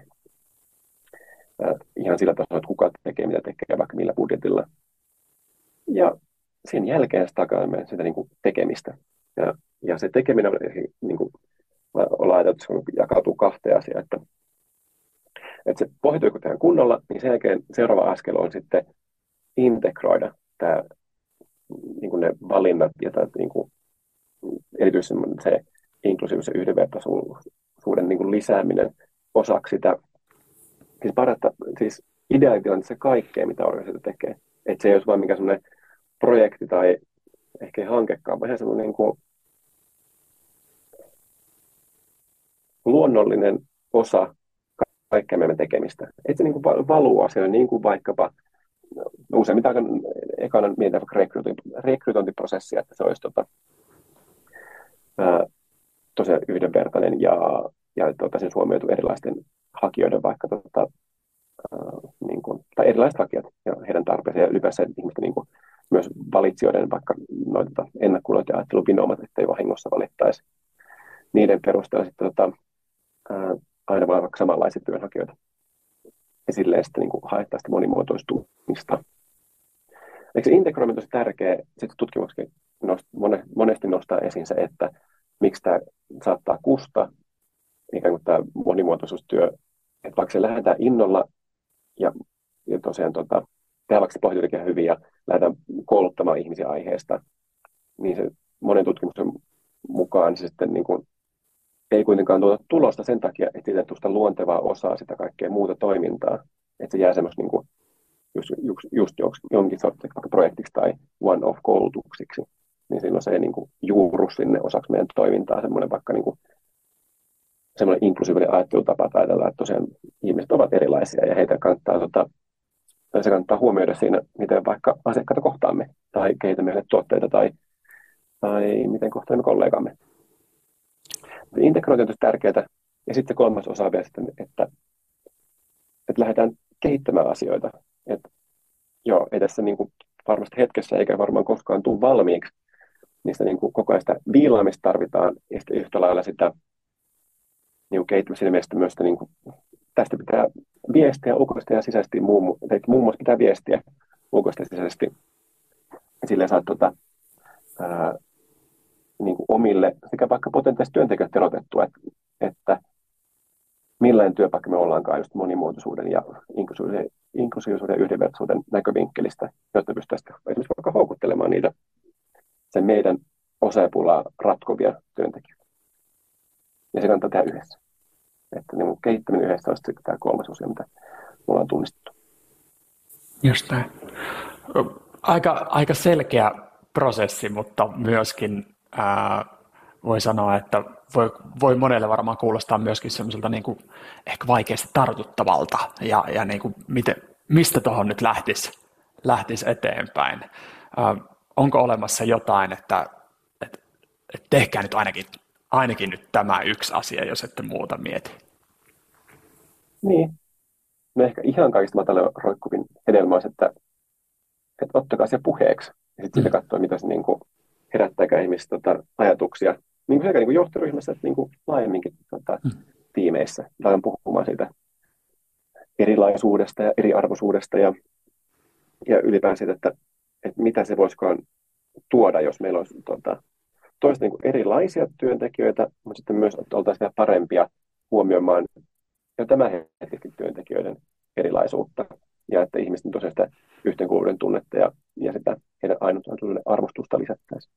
ihan sillä tasolla, että kuka tekee, mitä tekee, vaikka millä budjetilla. Ja sen jälkeen sitä sitä niin kuin tekemistä. Ja, ja se tekeminen niin kuin, ollaan ajateltu, jakautuu kahteen asiaan, että, että se pohjautuu tehdään kunnolla, niin sen jälkeen seuraava askel on sitten integroida tämä, niin kuin ne valinnat ja tämä, niin kuin, erityisesti se inklusiivisen yhdenvertaisuuden niin kuin lisääminen osaksi sitä siis parasta, siis ideaalitilanteessa kaikkea, mitä organisaatio tekee. Että se ei olisi vain mikään semmoinen projekti tai ehkä hankekaan, vaan ihan semmoinen niin kuin luonnollinen osa kaikkea meidän tekemistä. Että se niin kuin valuu asioihin, niin kuin vaikkapa no, useimmiten ekana mietitään rekrytointiprosessia, että se olisi tota, ää, tosiaan yhdenvertainen ja, ja tota, sen huomioitu erilaisten hakijoiden vaikka tota, äh, niin kuin, tai erilaiset hakijat ja heidän tarpeeseen ja ylipäänsä ihmisten niin kuin, myös valitsijoiden vaikka noita ennakkuudet ja ajattelun vinoumat, ettei vahingossa valittaisi niiden perusteella sitten tota, ää, aina vaikka samanlaisia työnhakijoita. Ja silleen sitten niin haetaan sitä monimuotoistumista. Eikö se integroiminen tosi tärkeä, sitten tutkimuksessakin nost, monesti nostaa esiin se, että miksi tämä saattaa kusta, ikään kuin tämä monimuotoisuustyö, että vaikka se lähdetään innolla ja, ja tosiaan tota, tehdään vaikka se pohjatyötekijä hyvin ja lähdetään kouluttamaan ihmisiä aiheesta, niin se monen tutkimuksen mukaan se sitten niin kuin, ei kuitenkaan tuota tulosta sen takia, että siitä tuosta luontevaa osaa sitä kaikkea muuta toimintaa, että se jää semmoista niin kuin, just, just, just jonkin sortin vaikka projektiksi tai one-off-koulutuksiksi, niin silloin se ei niin kuin, juuru sinne osaksi meidän toimintaa semmoinen vaikka niin kuin, semmoinen inklusiivinen ajattelutapa tai että tosiaan ihmiset ovat erilaisia ja heitä kannattaa, tota, se kannattaa huomioida siinä, miten vaikka asiakkaita kohtaamme tai kehitämme meille tuotteita tai, tai miten kohtaamme kollegamme. Integrointi on tärkeää. Ja sitten kolmas osa vielä sitten, että, että lähdetään kehittämään asioita. Että joo, ei tässä niin kuin varmasti hetkessä eikä varmaan koskaan tule valmiiksi. Niistä niin kuin koko ajan sitä viilaamista tarvitaan ja sitten yhtä lailla sitä niin kehittämisen mielestä myös, niin kuin, tästä pitää viestiä ulkoista ja sisäisesti, muun, muun muassa pitää viestiä ulkoista ja sisäisesti. Sillä saat tota, ää, niin kuin omille sekä vaikka potentiaaliset työntekijät erotettua, että, että millainen työpaikka me ollaankaan just monimuotoisuuden ja inklusiivisuuden, inklusiivisuuden ja yhdenvertaisuuden näkövinkkelistä, jotta pystytään esimerkiksi vaikka houkuttelemaan niitä sen meidän osaapulaa ratkovia työntekijöitä. Ja se kannattaa tehdä yhdessä. Että niin kehittäminen yhdessä olisi tämä kolmas osio, mitä me ollaan tunnistettu. Just näin. Aika, aika selkeä prosessi, mutta myöskin ää, voi sanoa, että voi, voi monelle varmaan kuulostaa myöskin semmoiselta niin kuin ehkä vaikeasti tartuttavalta ja, ja niin kuin miten, mistä tuohon nyt lähtisi, lähtisi eteenpäin. Ää, onko olemassa jotain, että, että, että tehkää nyt ainakin ainakin nyt tämä yksi asia, jos ette muuta mieti. Niin. No ehkä ihan kaikista matalalle roikkuvin hedelmä olisi, että, että ottakaa se puheeksi. Ja sitten mm. katsoa, mitä se niin kuin herättääkään ihmistä tota, ajatuksia. Niin kuin sekä niin kuin johtoryhmässä että niin kuin laajemminkin tota, mm. tiimeissä. Lähdetään puhumaan siitä erilaisuudesta ja eriarvoisuudesta ja, ja ylipäänsä siitä, että, että mitä se voisikaan tuoda, jos meillä olisi tota, toista niin kuin erilaisia työntekijöitä, mutta sitten myös, että oltaisiin parempia huomioimaan jo tämänhetkisten työntekijöiden erilaisuutta ja että ihmisten tosiaan sitä yhteenkuuluvuuden tunnetta ja, ja sitä heidän ainutlaatuisuuden arvostusta lisättäisiin.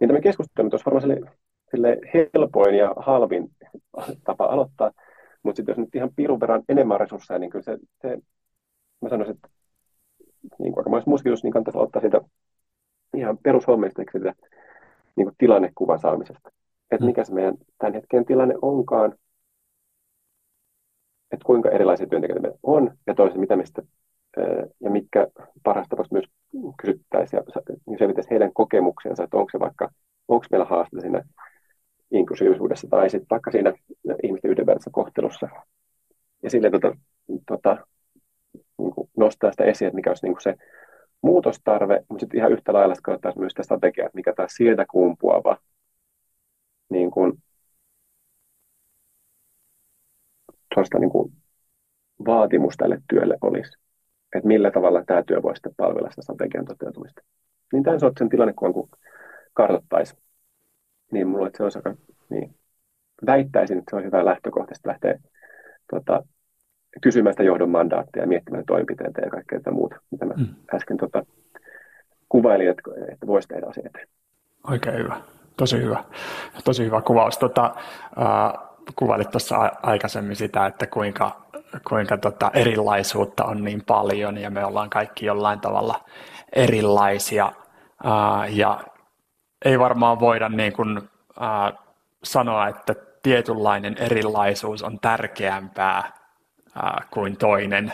Niin tämä keskustelu olisi varmaan sille, sille helpoin ja halvin tapa aloittaa, mutta sitten jos nyt ihan pirun verran enemmän resursseja, niin kyllä se, se mä sanoisin, että niin kuin aika monessa muussakin niin kannattaisi aloittaa siitä ihan perushommista, sitä niin kuin tilannekuvan saamisesta. Että mm. mikä se meidän tämän hetken tilanne onkaan, että kuinka erilaisia työntekijöitä meillä on, ja toisaalta mitä me sitten, ja mitkä parhaassa tapauksessa myös kysyttäisiin ja niin selvittäisi heidän kokemuksensa, että onko se vaikka, onko meillä haaste siinä inklusiivisuudessa tai sitten vaikka siinä ihmisten yhdenvertaisessa kohtelussa. Ja sille tota, tota, niin nostaa sitä esiin, että mikä olisi niin se muutostarve, mutta sitten ihan yhtä lailla katsotaan myös sitä strategiaa, että mikä taas sieltä kumpuava niin kuin, niin kuin vaatimus tälle työlle olisi. Että millä tavalla tämä työ voisi sitten palvella sitä strategian toteutumista. Niin tämän sortisen tilannekuvan, kun kartoittaisi, niin mulla että se olisi aika, niin, väittäisin, että se on hyvä lähtökohta lähteä tota, kysymään sitä johdon mandaattia ja miettimään toimenpiteitä ja kaikkea tätä muuta, mitä mä mm. äsken tota, kuvailin, että, että voisi tehdä asiat. Oikein hyvä. Tosi hyvä. Tosi hyvä kuvaus. Tota, äh, kuvailit tuossa aikaisemmin sitä, että kuinka, kuinka tota erilaisuutta on niin paljon ja me ollaan kaikki jollain tavalla erilaisia. Äh, ja ei varmaan voida niin kuin, äh, sanoa, että tietynlainen erilaisuus on tärkeämpää kuin toinen,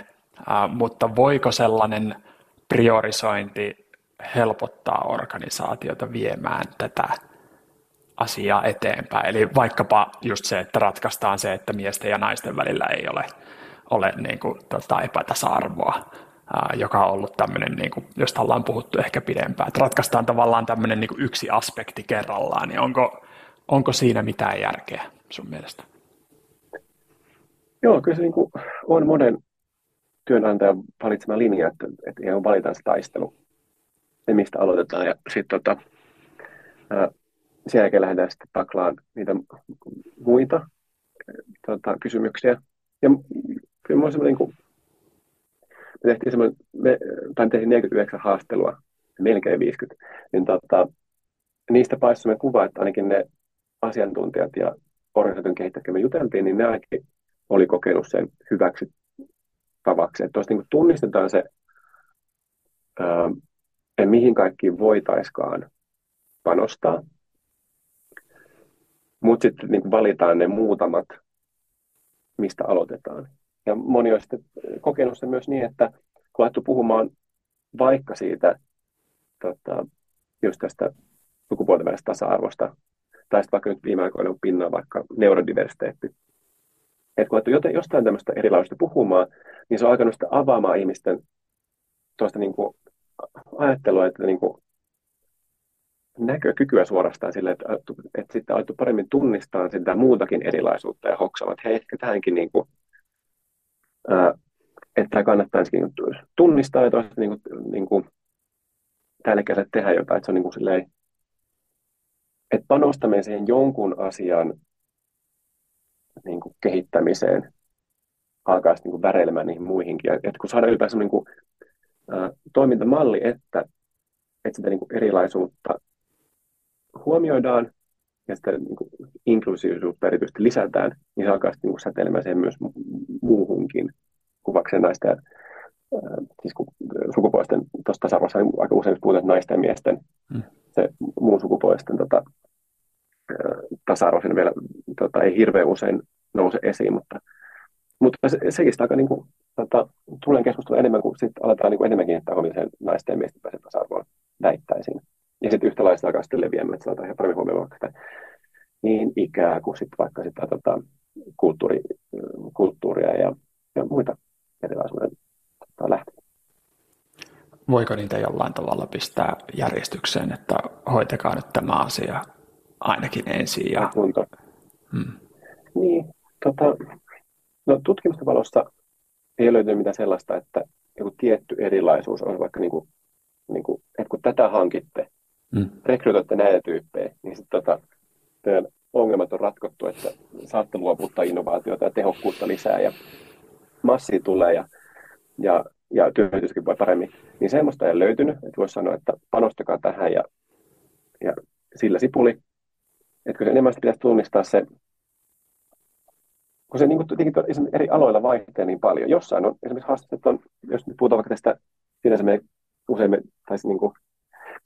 mutta voiko sellainen priorisointi helpottaa organisaatiota viemään tätä asiaa eteenpäin. Eli vaikkapa just se, että ratkaistaan se, että miesten ja naisten välillä ei ole, ole niin kuin, tota, epätasa-arvoa, ää, joka on ollut tämmöinen, niin kuin, josta ollaan puhuttu ehkä pidempään. Että ratkaistaan tavallaan tämmöinen niin kuin yksi aspekti kerrallaan, niin onko, onko siinä mitään järkeä sun mielestä? Joo, kyllä se niin kuin on monen työnantajan valitsema linja, että, että ihan valitaan se taistelu, se mistä aloitetaan ja sitten tota, sen jälkeen lähdetään sitten taklaan niitä muita tota, kysymyksiä. Ja kyllä on semmoinen, niin me tehtiin semmoinen, me, tai tehtiin 49 haastelua, melkein 50, niin tota, niistä paistui kuva, että ainakin ne asiantuntijat ja organisaation kehittäjät, me juteltiin, niin ne ainakin oli kokenut sen hyväksi tavaksi. Että niin tunnistetaan se, ää, mihin kaikkiin voitaiskaan panostaa, mutta sitten niin valitaan ne muutamat, mistä aloitetaan. Ja moni on sitten kokenut sen myös niin, että kun alettu puhumaan vaikka siitä tota, just tästä sukupuolten välisestä tasa-arvosta, tai sitten vaikka nyt viime aikoina on pinnaa vaikka neurodiversiteetti, että kun alettu jostain tämmöistä erilaisesta puhumaan, niin se on alkanut sitten avaamaan ihmisten tuosta niin kuin ajattelua, että niin kuin näkökykyä suorastaan sille, että, että sitten alettu paremmin tunnistaa sitä muutakin erilaisuutta ja hoksavat, että hei, ehkä tähänkin niin kuin, ää, että kannattaisi niin tunnistaa ja toisaalta niin kuin, niin kuin, tällä tehdä jotain, että se on niin kuin silleen, että panostaminen siihen jonkun asian niin kuin kehittämiseen alkaa niin väreilemään niihin muihinkin. Et kun saadaan ylipäänsä niin kuin, ä, toimintamalli, että, että sitä niin kuin erilaisuutta huomioidaan ja sitä niin kuin inklusiivisuutta erityisesti lisätään, niin se alkaa sitten niin säteilemään siihen myös muuhunkin kuvakseen näistä siis kun sukupuolisten tuossa tasa-arvossa niin aika usein puhutaan naisten ja miesten, hmm. se muun sukupuolisten tota, tasa-arvo vielä tota, ei hirveän usein nouse esiin, mutta, mutta se, sekin sitä aika niin kuin, tota, tulee keskustella enemmän, kun sitten aletaan niin kuin enemmän kiinnittää huomioon naisten ja miesten pääsen tasa-arvoon väittäisin. Ja sitten yhtä lailla alkaa sitten että saadaan ihan paremmin huomioon vaikka sitä niin ikää kuin sitten vaikka sitä tota, kulttuuri, kulttuuria ja, ja muita erilaisuuden tota, lähteitä. Voiko niitä jollain tavalla pistää järjestykseen, että hoitakaa nyt tämä asia ainakin ensin. Ja... Kunto. Hmm. Niin, tota, no tutkimusten valossa ei löydy mitään sellaista, että joku tietty erilaisuus on vaikka niin kuin, niin kuin, että kun tätä hankitte, mm. rekrytoitte näitä tyyppejä, niin sitten tota, teidän ongelmat on ratkottu, että saatte luovuttaa innovaatiota ja tehokkuutta lisää ja massia tulee ja, ja, ja työllisyyskin voi paremmin. Niin semmoista ei löytynyt, että voisi sanoa, että panostakaa tähän ja, ja sillä sipuli. Että se enemmän pitäisi tunnistaa se, kun se niin kuin, eri aloilla vaihtelee niin paljon. Jossain on esimerkiksi haasteet, on, jos nyt puhutaan vaikka tästä, sinänsä me usein, tai niin kuin,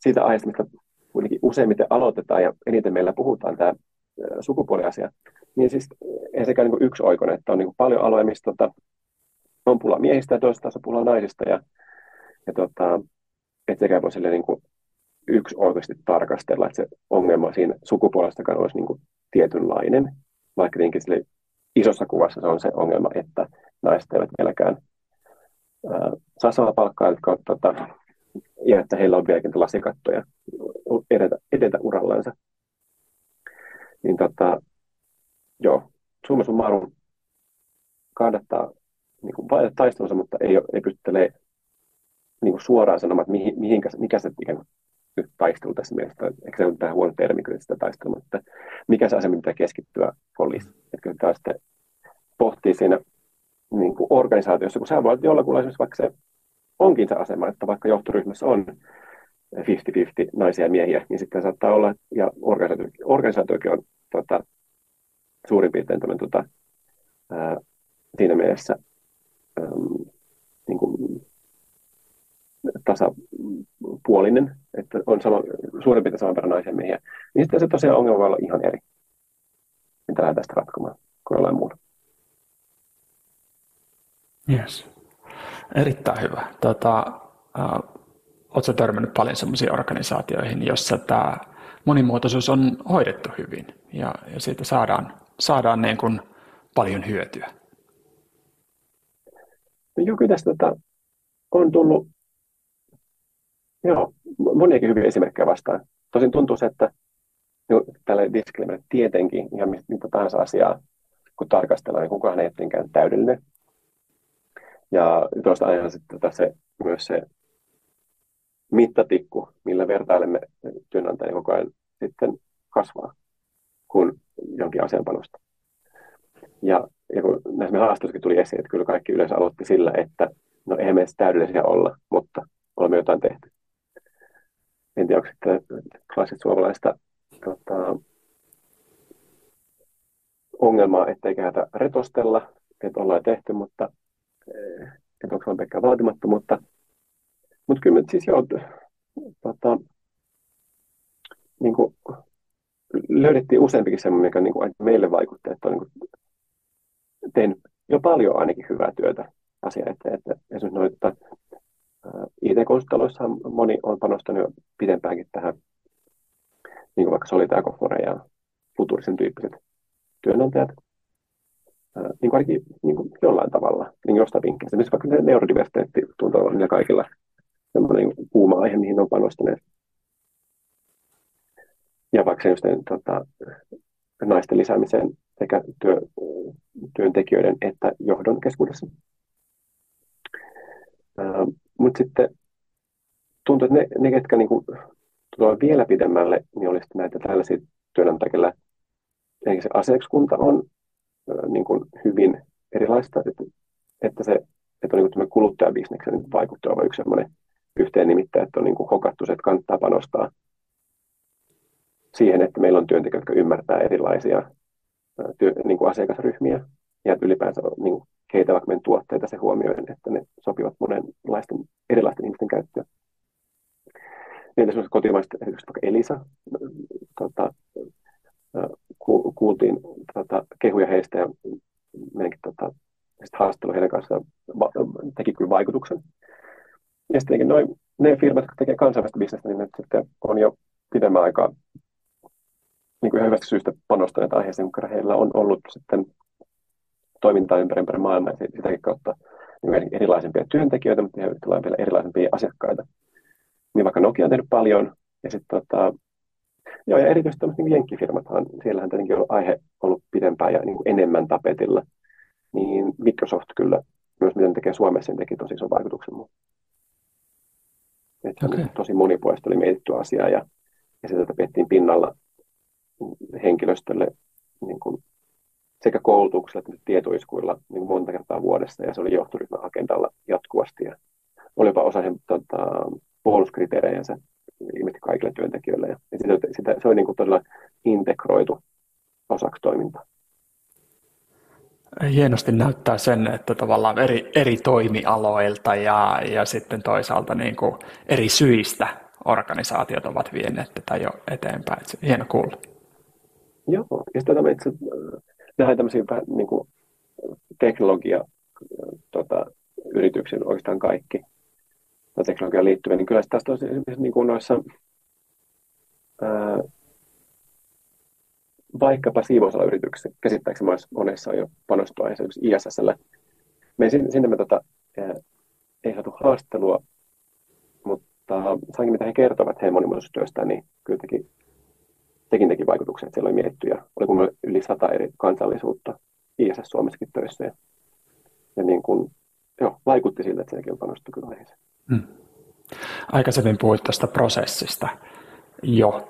siitä aiheesta, mistä kuitenkin useimmiten aloitetaan ja eniten meillä puhutaan tämä sukupuoliasia, niin siis ei sekään niin yksi oikoinen, että on niin paljon aloja, missä tota, on pula miehistä ja toisesta taas on pula naisista ja, ja tota, että sekään voi niin kuin yksi oikeasti tarkastella, että se ongelma siinä sukupuolestakaan olisi niin kuin tietynlainen, vaikka tietenkin sille isossa kuvassa se on se ongelma, että naiset eivät vieläkään ää, saa samaa palkkaa, jotka tota, ja että heillä on vieläkin tällaisia kattoja edetä, edetä urallansa. Niin tota, joo, summa summarum kannattaa niin kuin taistelunsa, mutta ei, ei pysty niin kuin suoraan sanomaan, että mihin, mihinkä, mikä se ikään kuin nyt taistelu tässä mielessä, ehkä se on tähän huono termi kyllä sitä taistelua, mutta mikä se asema pitää keskittyä olisi. Että kyllä sitten pohtii siinä niin kuin organisaatiossa, kun sä voit jollakulla esimerkiksi vaikka se onkin se asema, että vaikka johtoryhmässä on 50-50 naisia ja miehiä, niin sitten saattaa olla, ja organisaatio, organisaatiokin on tota, suurin piirtein tämän, tota, ää, siinä mielessä äm, niin kuin, tasapuolinen, että on sama, suurin piirtein saman verran naisia miehiä, niin sitten se tosiaan ongelma voi olla ihan eri, mitä lähdetään sitä ratkomaan kuin jollain muulla. Yes. Erittäin hyvä. Tota, äh, Oletko törmännyt paljon sellaisiin organisaatioihin, jossa tämä monimuotoisuus on hoidettu hyvin ja, ja siitä saadaan, saadaan niin kuin paljon hyötyä? No joo, kyllä tästä on tullut joo, moniakin hyviä esimerkkejä vastaan. Tosin tuntuu se, että no, tällä disclaimer, tietenkin ihan mitä tahansa asiaa, kun tarkastellaan, niin kukaan ei ole täydellinen. Ja tuosta ajan sitten se, myös se mittatikku, millä vertailemme työnantajia koko ajan sitten kasvaa, kun jonkin asian panosta. Ja, ja kun näissä haastatteluissakin tuli esiin, että kyllä kaikki yleensä aloitti sillä, että no eihän me täydellisiä olla, mutta olemme jotain tehty. En tiedä, onko sitten klassit suomalaista tota, ongelmaa, ettei käytä retostella, että ollaan tehty, mutta että onko pelkkää vaatimattomuutta. Mutta kyllä siis joo, tota, niin kuin, löydettiin useampikin semmoinen, mikä niin kuin, meille vaikutti, että on niin kuin, tehnyt jo paljon ainakin hyvää työtä asia eteen. Että esimerkiksi noita IT-konsultaloissa moni on panostanut jo pidempäänkin tähän, niin kuin vaikka Solitaire ja Futurisen tyyppiset työnantajat niin kuin ainakin niin kuin jollain tavalla, niin jostain vinkkelistä. Esimerkiksi vaikka neurodiversiteetti tuntuu niillä kaikilla sellainen kuuma aihe, mihin on panostaneet. Ja vaikka just tota, naisten lisäämiseen sekä työ, työntekijöiden että johdon keskuudessa. Mutta sitten tuntuu, että ne, ne ketkä niin kuin, tulee vielä pidemmälle, niin olisi näitä tällaisia työnantajia, se asiakskunta on niin kuin hyvin erilaista, että, että se että on niin kuin kuluttajabisneksen vaikuttava yksi sellainen yhteen nimittäin, että on niin kuin hokattu se, että kannattaa panostaa siihen, että meillä on työntekijöitä, jotka ymmärtää erilaisia työ, niin kuin asiakasryhmiä ja että ylipäänsä niin kuin keitä vaikka meidän tuotteita se huomioiden, että ne sopivat monenlaisten erilaisten ihmisten käyttöön. Niin esimerkiksi kotimaista esimerkiksi vaikka Elisa, tota, ku, kuultiin tota, kehuja heistä ja meidänkin tota, haastattelu heidän kanssaan teki kyllä vaikutuksen. Ja sitten noin, ne firmat, jotka tekevät kansainvälistä bisnestä, niin ne sitten on jo pidemmän aikaa niin kuin hyvästä syystä panostaneet aiheeseen, kun heillä on ollut sitten toimintaa ympäri, ympäri maailmaa ja sitäkin kautta niin erilaisempia työntekijöitä, mutta heillä vielä erilaisempia asiakkaita. Niin vaikka Nokia on tehnyt paljon, ja sitten tota, Joo, ja erityisesti tämmöiset niin jenkkifirmathan, siellähän tietenkin on aihe ollut pidempään ja niin kuin enemmän tapetilla, niin Microsoft kyllä myös miten tekee Suomessa, niin teki tosi ison vaikutuksen. Että okay. tosi monipuolista oli mietitty asiaa ja pinnalla henkilöstölle niin kuin sekä koulutuksella että tietoiskuilla niin monta kertaa vuodessa, ja se oli johtoryhmän agendalla jatkuvasti. Ja olipa osa sen tota, puoluskriteerejänsä ilmeisesti kaikille työntekijöille. Ja sitä, sitä, se oli niin kuin todella integroitu osaksi toimintaa. Hienosti näyttää sen, että tavallaan eri, eri toimialoilta ja, ja sitten toisaalta niin kuin eri syistä organisaatiot ovat vieneet tätä jo eteenpäin. Hieno kuulla. Joo, ja sitten tämä itse nähdään tämmöisiä vähän niin kuin teknologia tota, yrityksiä oikeastaan kaikki teknologiaan liittyviä, niin kyllä tästä on esimerkiksi niin kuin noissa ää, vaikkapa siivousalayrityksissä, käsittääkseni monessa on jo panostua esimerkiksi ISSlle. Me sinne, sinne me tota, ää, ei saatu haastelua, mutta sainkin mitä he kertovat heidän monimuotoisuustyöstään, niin kyllä teki sekin teki vaikutuksen, että siellä oli mietitty ja oli kun yli sata eri kansallisuutta ISS Suomessakin töissä. Ja, ja niin kuin, joo, vaikutti siltä, että sielläkin on panostettu kyllä aiheeseen. Hmm. Aikaisemmin puhuit tästä prosessista jo,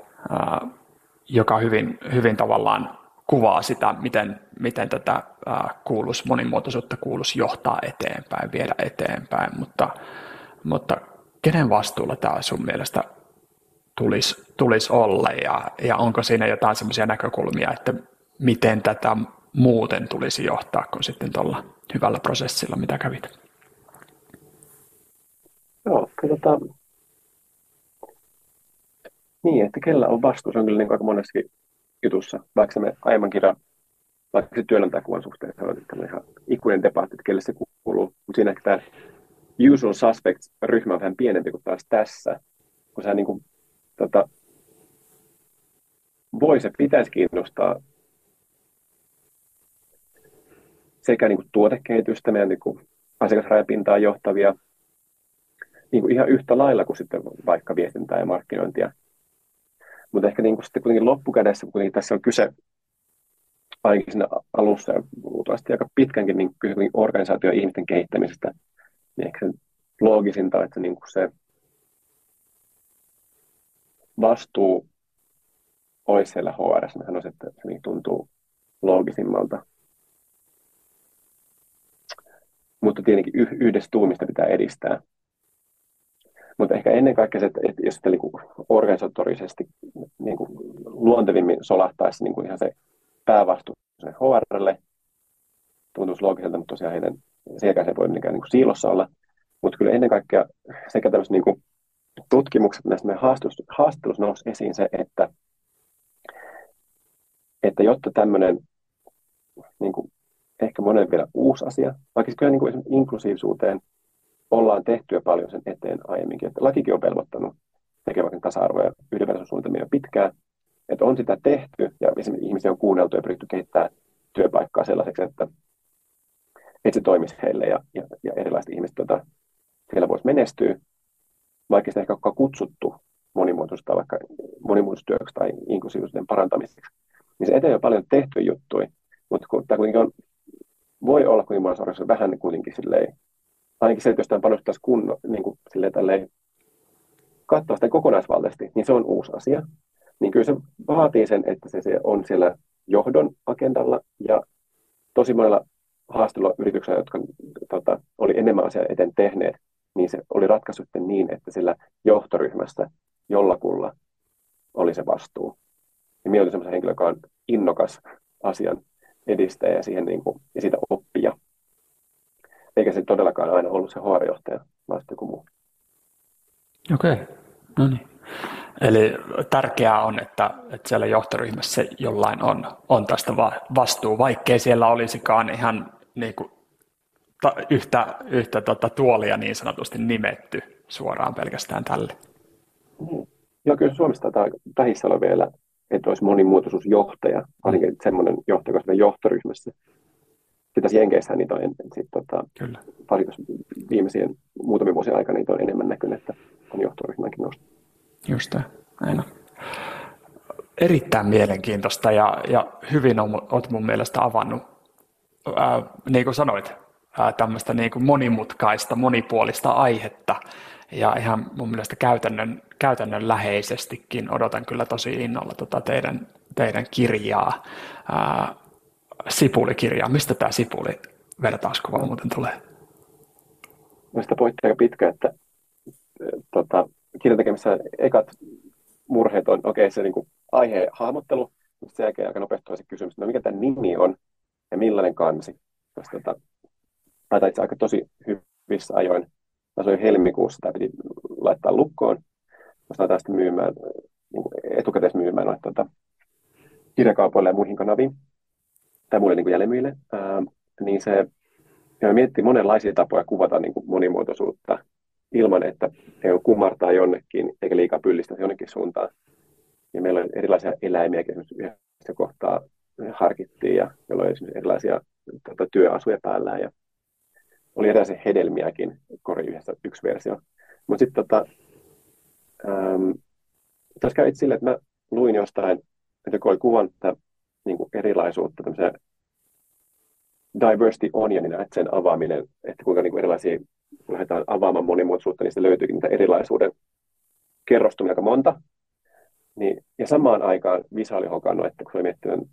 joka hyvin, hyvin tavallaan kuvaa sitä, miten, miten tätä äh, kuulus, monimuotoisuutta kuulus johtaa eteenpäin, viedä eteenpäin, mutta, mutta kenen vastuulla tämä sun mielestä tulisi, tulisi olla ja, ja onko siinä jotain semmoisia näkökulmia, että miten tätä muuten tulisi johtaa kuin sitten tuolla hyvällä prosessilla, mitä kävit? Joo, kyllä tota, niin, että kellä on vastuu, se on kyllä niin aika monessakin jutussa, vaikka me aiemman kirjan, vaikka se työnantajakuvan suhteen, se on ihan ikuinen debatti, että kelle se kuuluu, mutta siinä ehkä tämä usual suspects-ryhmä on vähän pienempi kuin taas tässä, kun sä niin kuin tota, voi se pitäisi kiinnostaa sekä niin kuin tuotekehitystä, meidän niin kuin asiakasrajapintaa johtavia, niin kuin ihan yhtä lailla kuin sitten vaikka viestintää ja markkinointia. Mutta ehkä niin kuin sitten kuitenkin loppukädessä, kun tässä on kyse ainakin siinä alussa ja luultavasti aika pitkänkin niin organisaatio ja ihmisten kehittämisestä, niin ehkä se loogisinta, että niin kuin se vastuu olisi siellä HR, mä sanoisin, että se niin tuntuu loogisimmalta. Mutta tietenkin yhdessä tuumista pitää edistää. Mutta ehkä ennen kaikkea se, että jos sitä niin organisatorisesti niin kuin luontevimmin solahtaisi niin kuin ihan se päävastuu sen HRlle, tuntuisi loogiselta, mutta tosiaan heidän sielläkään se voi mitenkään niin siilossa olla. Mutta kyllä ennen kaikkea sekä tämmöiset niin tutkimukset näistä meidän haastattelussa nousi esiin se, että, että jotta tämmöinen niin kuin, ehkä monen vielä uusi asia, vaikka siis kyllä niin kuin inklusiivisuuteen ollaan tehty jo paljon sen eteen aiemminkin, että lakikin on velvoittanut tekemään tasa-arvo- ja yhdenvertaisuussuunnitelmia pitkään, että on sitä tehty ja esimerkiksi ihmisiä on kuunneltu ja pyritty kehittämään työpaikkaa sellaiseksi, että, että se toimisi heille ja, ja, ja erilaiset ihmiset tuota, siellä voisi menestyä, vaikka sitä ehkä ole kutsuttu monimuotoista vaikka monimuotoistyöksi tai inklusiivisuuden parantamiseksi, niin se eteen on paljon tehty juttuja, mutta kun tämä kuitenkin on, voi olla kuitenkin vähän kuitenkin silleen, ainakin se, että jos tämä panostaisi kunno, niin kuin silleen tälleen katsoa sitä kokonaisvaltaisesti, niin se on uusi asia. Niin kyllä se vaatii sen, että se, se on siellä johdon agendalla ja tosi monella haastelulla yrityksellä, jotka tota, oli enemmän asiaa eteen tehneet, niin se oli ratkaisu niin, että sillä johtoryhmässä jollakulla oli se vastuu. Ja minä olin sellaisen henkilö, joka on innokas asian edistäjä ja, siihen niin kuin, ja siitä oppia. Eikä se todellakaan aina ollut se HR-johtaja, vaan sitten joku muu. Okei, okay. no niin. Eli tärkeää on, että, että siellä johtoryhmässä jollain on, on tästä vastuu, vaikkei siellä olisikaan ihan niin kuin ta, yhtä, yhtä tota, tuolia niin sanotusti nimetty suoraan pelkästään tälle. Mm. Joo, kyllä Suomessa tämä vähissä on vielä, että olisi monimuotoisuusjohtaja, ainakin semmoinen johtaja, koska johtoryhmässä. Tässä Jenkeissä niitä on, sit, tota, kyllä. viimeisien muutamien vuosien aikana niitä on enemmän näkynyt, että on johtoryhmänkin noussut. Just on. Erittäin mielenkiintoista ja, ja hyvin olet mun mielestä avannut, ää, niin kuin sanoit, tämmöistä niin kuin monimutkaista, monipuolista aihetta. ja ihan mun mielestä käytännön, käytännön läheisestikin odotan kyllä tosi innolla tota teidän, teidän kirjaa, ää, sipulikirjaa. Mistä tämä sipuli vertauskuva muuten tulee? Sitä pointti aika pitkä, että tota, kirjatekemisessä ekat murheet on, okei, okay, se niin kuin, aiheen hahmottelu, mutta sen jälkeen aika nopeasti se kysymys, että no mikä tämä nimi on ja millainen kansi. Koska, tota, tai itse aika tosi hyvissä ajoin. Mä soin helmikuussa, tämä piti laittaa lukkoon. Saan tästä myymään, niin etukäteis myymään noita tota, kirjakaupoille ja muihin kanaviin, tai muille niin jäljemyille. Ää, niin se, ja miettii monenlaisia tapoja kuvata niin kuin monimuotoisuutta ilman, että he kumartaa jonnekin, eikä liikaa pyllistä jonnekin suuntaan. Ja meillä on erilaisia eläimiä, esimerkiksi yhdessä kohtaa harkittiin, ja meillä on esimerkiksi erilaisia tota, työasuja päällä, ja oli erilaisia hedelmiäkin, kori yhdessä yksi versio. Mutta sitten tota, tässä kävi sille, että mä luin jostain, että kun oli kuvannut tätä niin kuin erilaisuutta, tämmöisen diversity onionina, että sen avaaminen, että kuinka niin kuin erilaisia, kun lähdetään avaamaan monimuotoisuutta, niin löytyykin niitä erilaisuuden kerrostumia aika monta. Niin, ja samaan aikaan Visa oli hokannut, että kun oli miettinyt,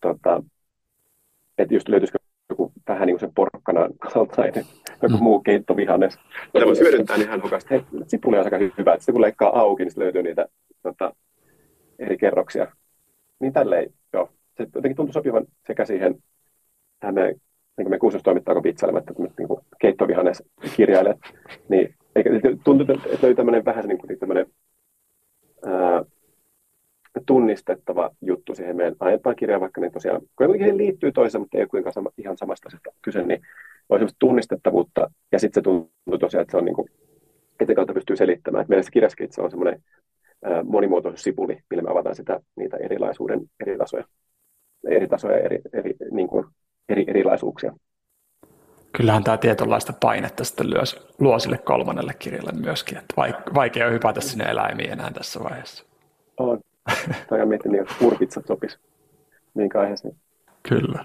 tota, että just löytyisikö joku vähän niin kuin se porkkana kaltainen, joku mm. muu keittovihannes. Mitä voisi hyödyntää, niin hän hokasi, että sipuli on aika hyvä, että sitten kun leikkaa auki, niin löytyy niitä tota, eri kerroksia. Niin tälleen, joo. Se jotenkin tuntui sopivan sekä siihen tähän meidän niin me kuusiostoimittaa, kun vitsailemme, että niin kuin keittovihannes kirjailijat, niin eikä, tuntuu, että löytyy tämmöinen vähän niin kuin tämmöinen ää, tunnistettava juttu siihen meidän aiempaan kirjaan, vaikka ne tosiaan kuitenkin liittyy toiseen, mutta ei ole kuinka sama, ihan samasta asiasta kyse, niin on semmoista tunnistettavuutta, ja sitten se tuntuu tosiaan, että se on niin kuin, että kautta pystyy selittämään. Että meidän se on semmoinen monimuotoisuussipuli, millä me avataan sitä, niitä erilaisuuden eri tasoja, eri tasoja, eri, eri, niin kuin, eri erilaisuuksia. Kyllähän tämä tietynlaista painetta sitten lyö, luo sille kolmannelle kirjalle myöskin, että vaikea on hypätä sinne eläimiin enää tässä vaiheessa. On. Tai mietin, niin purpitsat sopisi niin aiheeseen. Kyllä.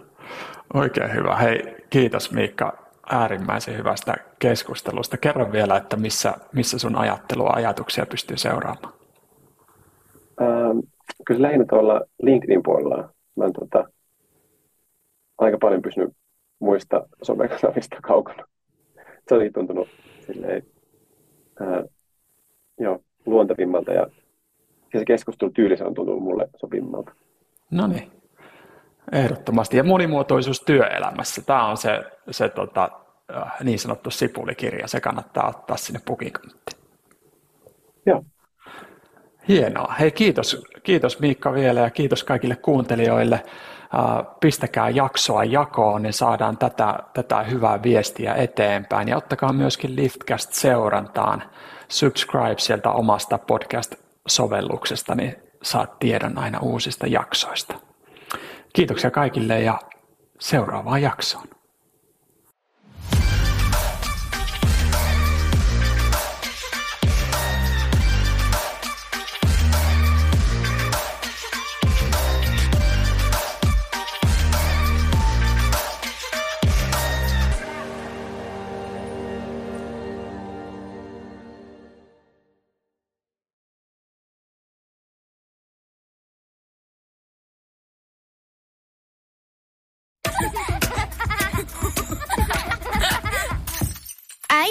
Oikein hyvä. Hei, kiitos Miikka äärimmäisen hyvästä keskustelusta. Kerro vielä, että missä, missä sun ajattelua, ajatuksia pystyy seuraamaan. Ähm, kyllä lähinnä tuolla LinkedIn puolella. Mä oon tota, aika paljon pysynyt muista somekanavista kaukana. Se on tuntunut silleen, ää, joo, luontevimmalta ja ja se keskustelutyyli on tuntunut mulle sopimmalta. No niin, ehdottomasti. Ja monimuotoisuus työelämässä, tämä on se, se tota, niin sanottu sipulikirja, se kannattaa ottaa sinne pukikanttiin. Joo. Hienoa. Hei kiitos, kiitos Miikka vielä ja kiitos kaikille kuuntelijoille. Pistäkää jaksoa jakoon, niin saadaan tätä, tätä hyvää viestiä eteenpäin. Ja ottakaa myöskin Liftcast seurantaan. Subscribe sieltä omasta podcast sovelluksesta, niin saat tiedon aina uusista jaksoista. Kiitoksia kaikille ja seuraavaan jaksoon.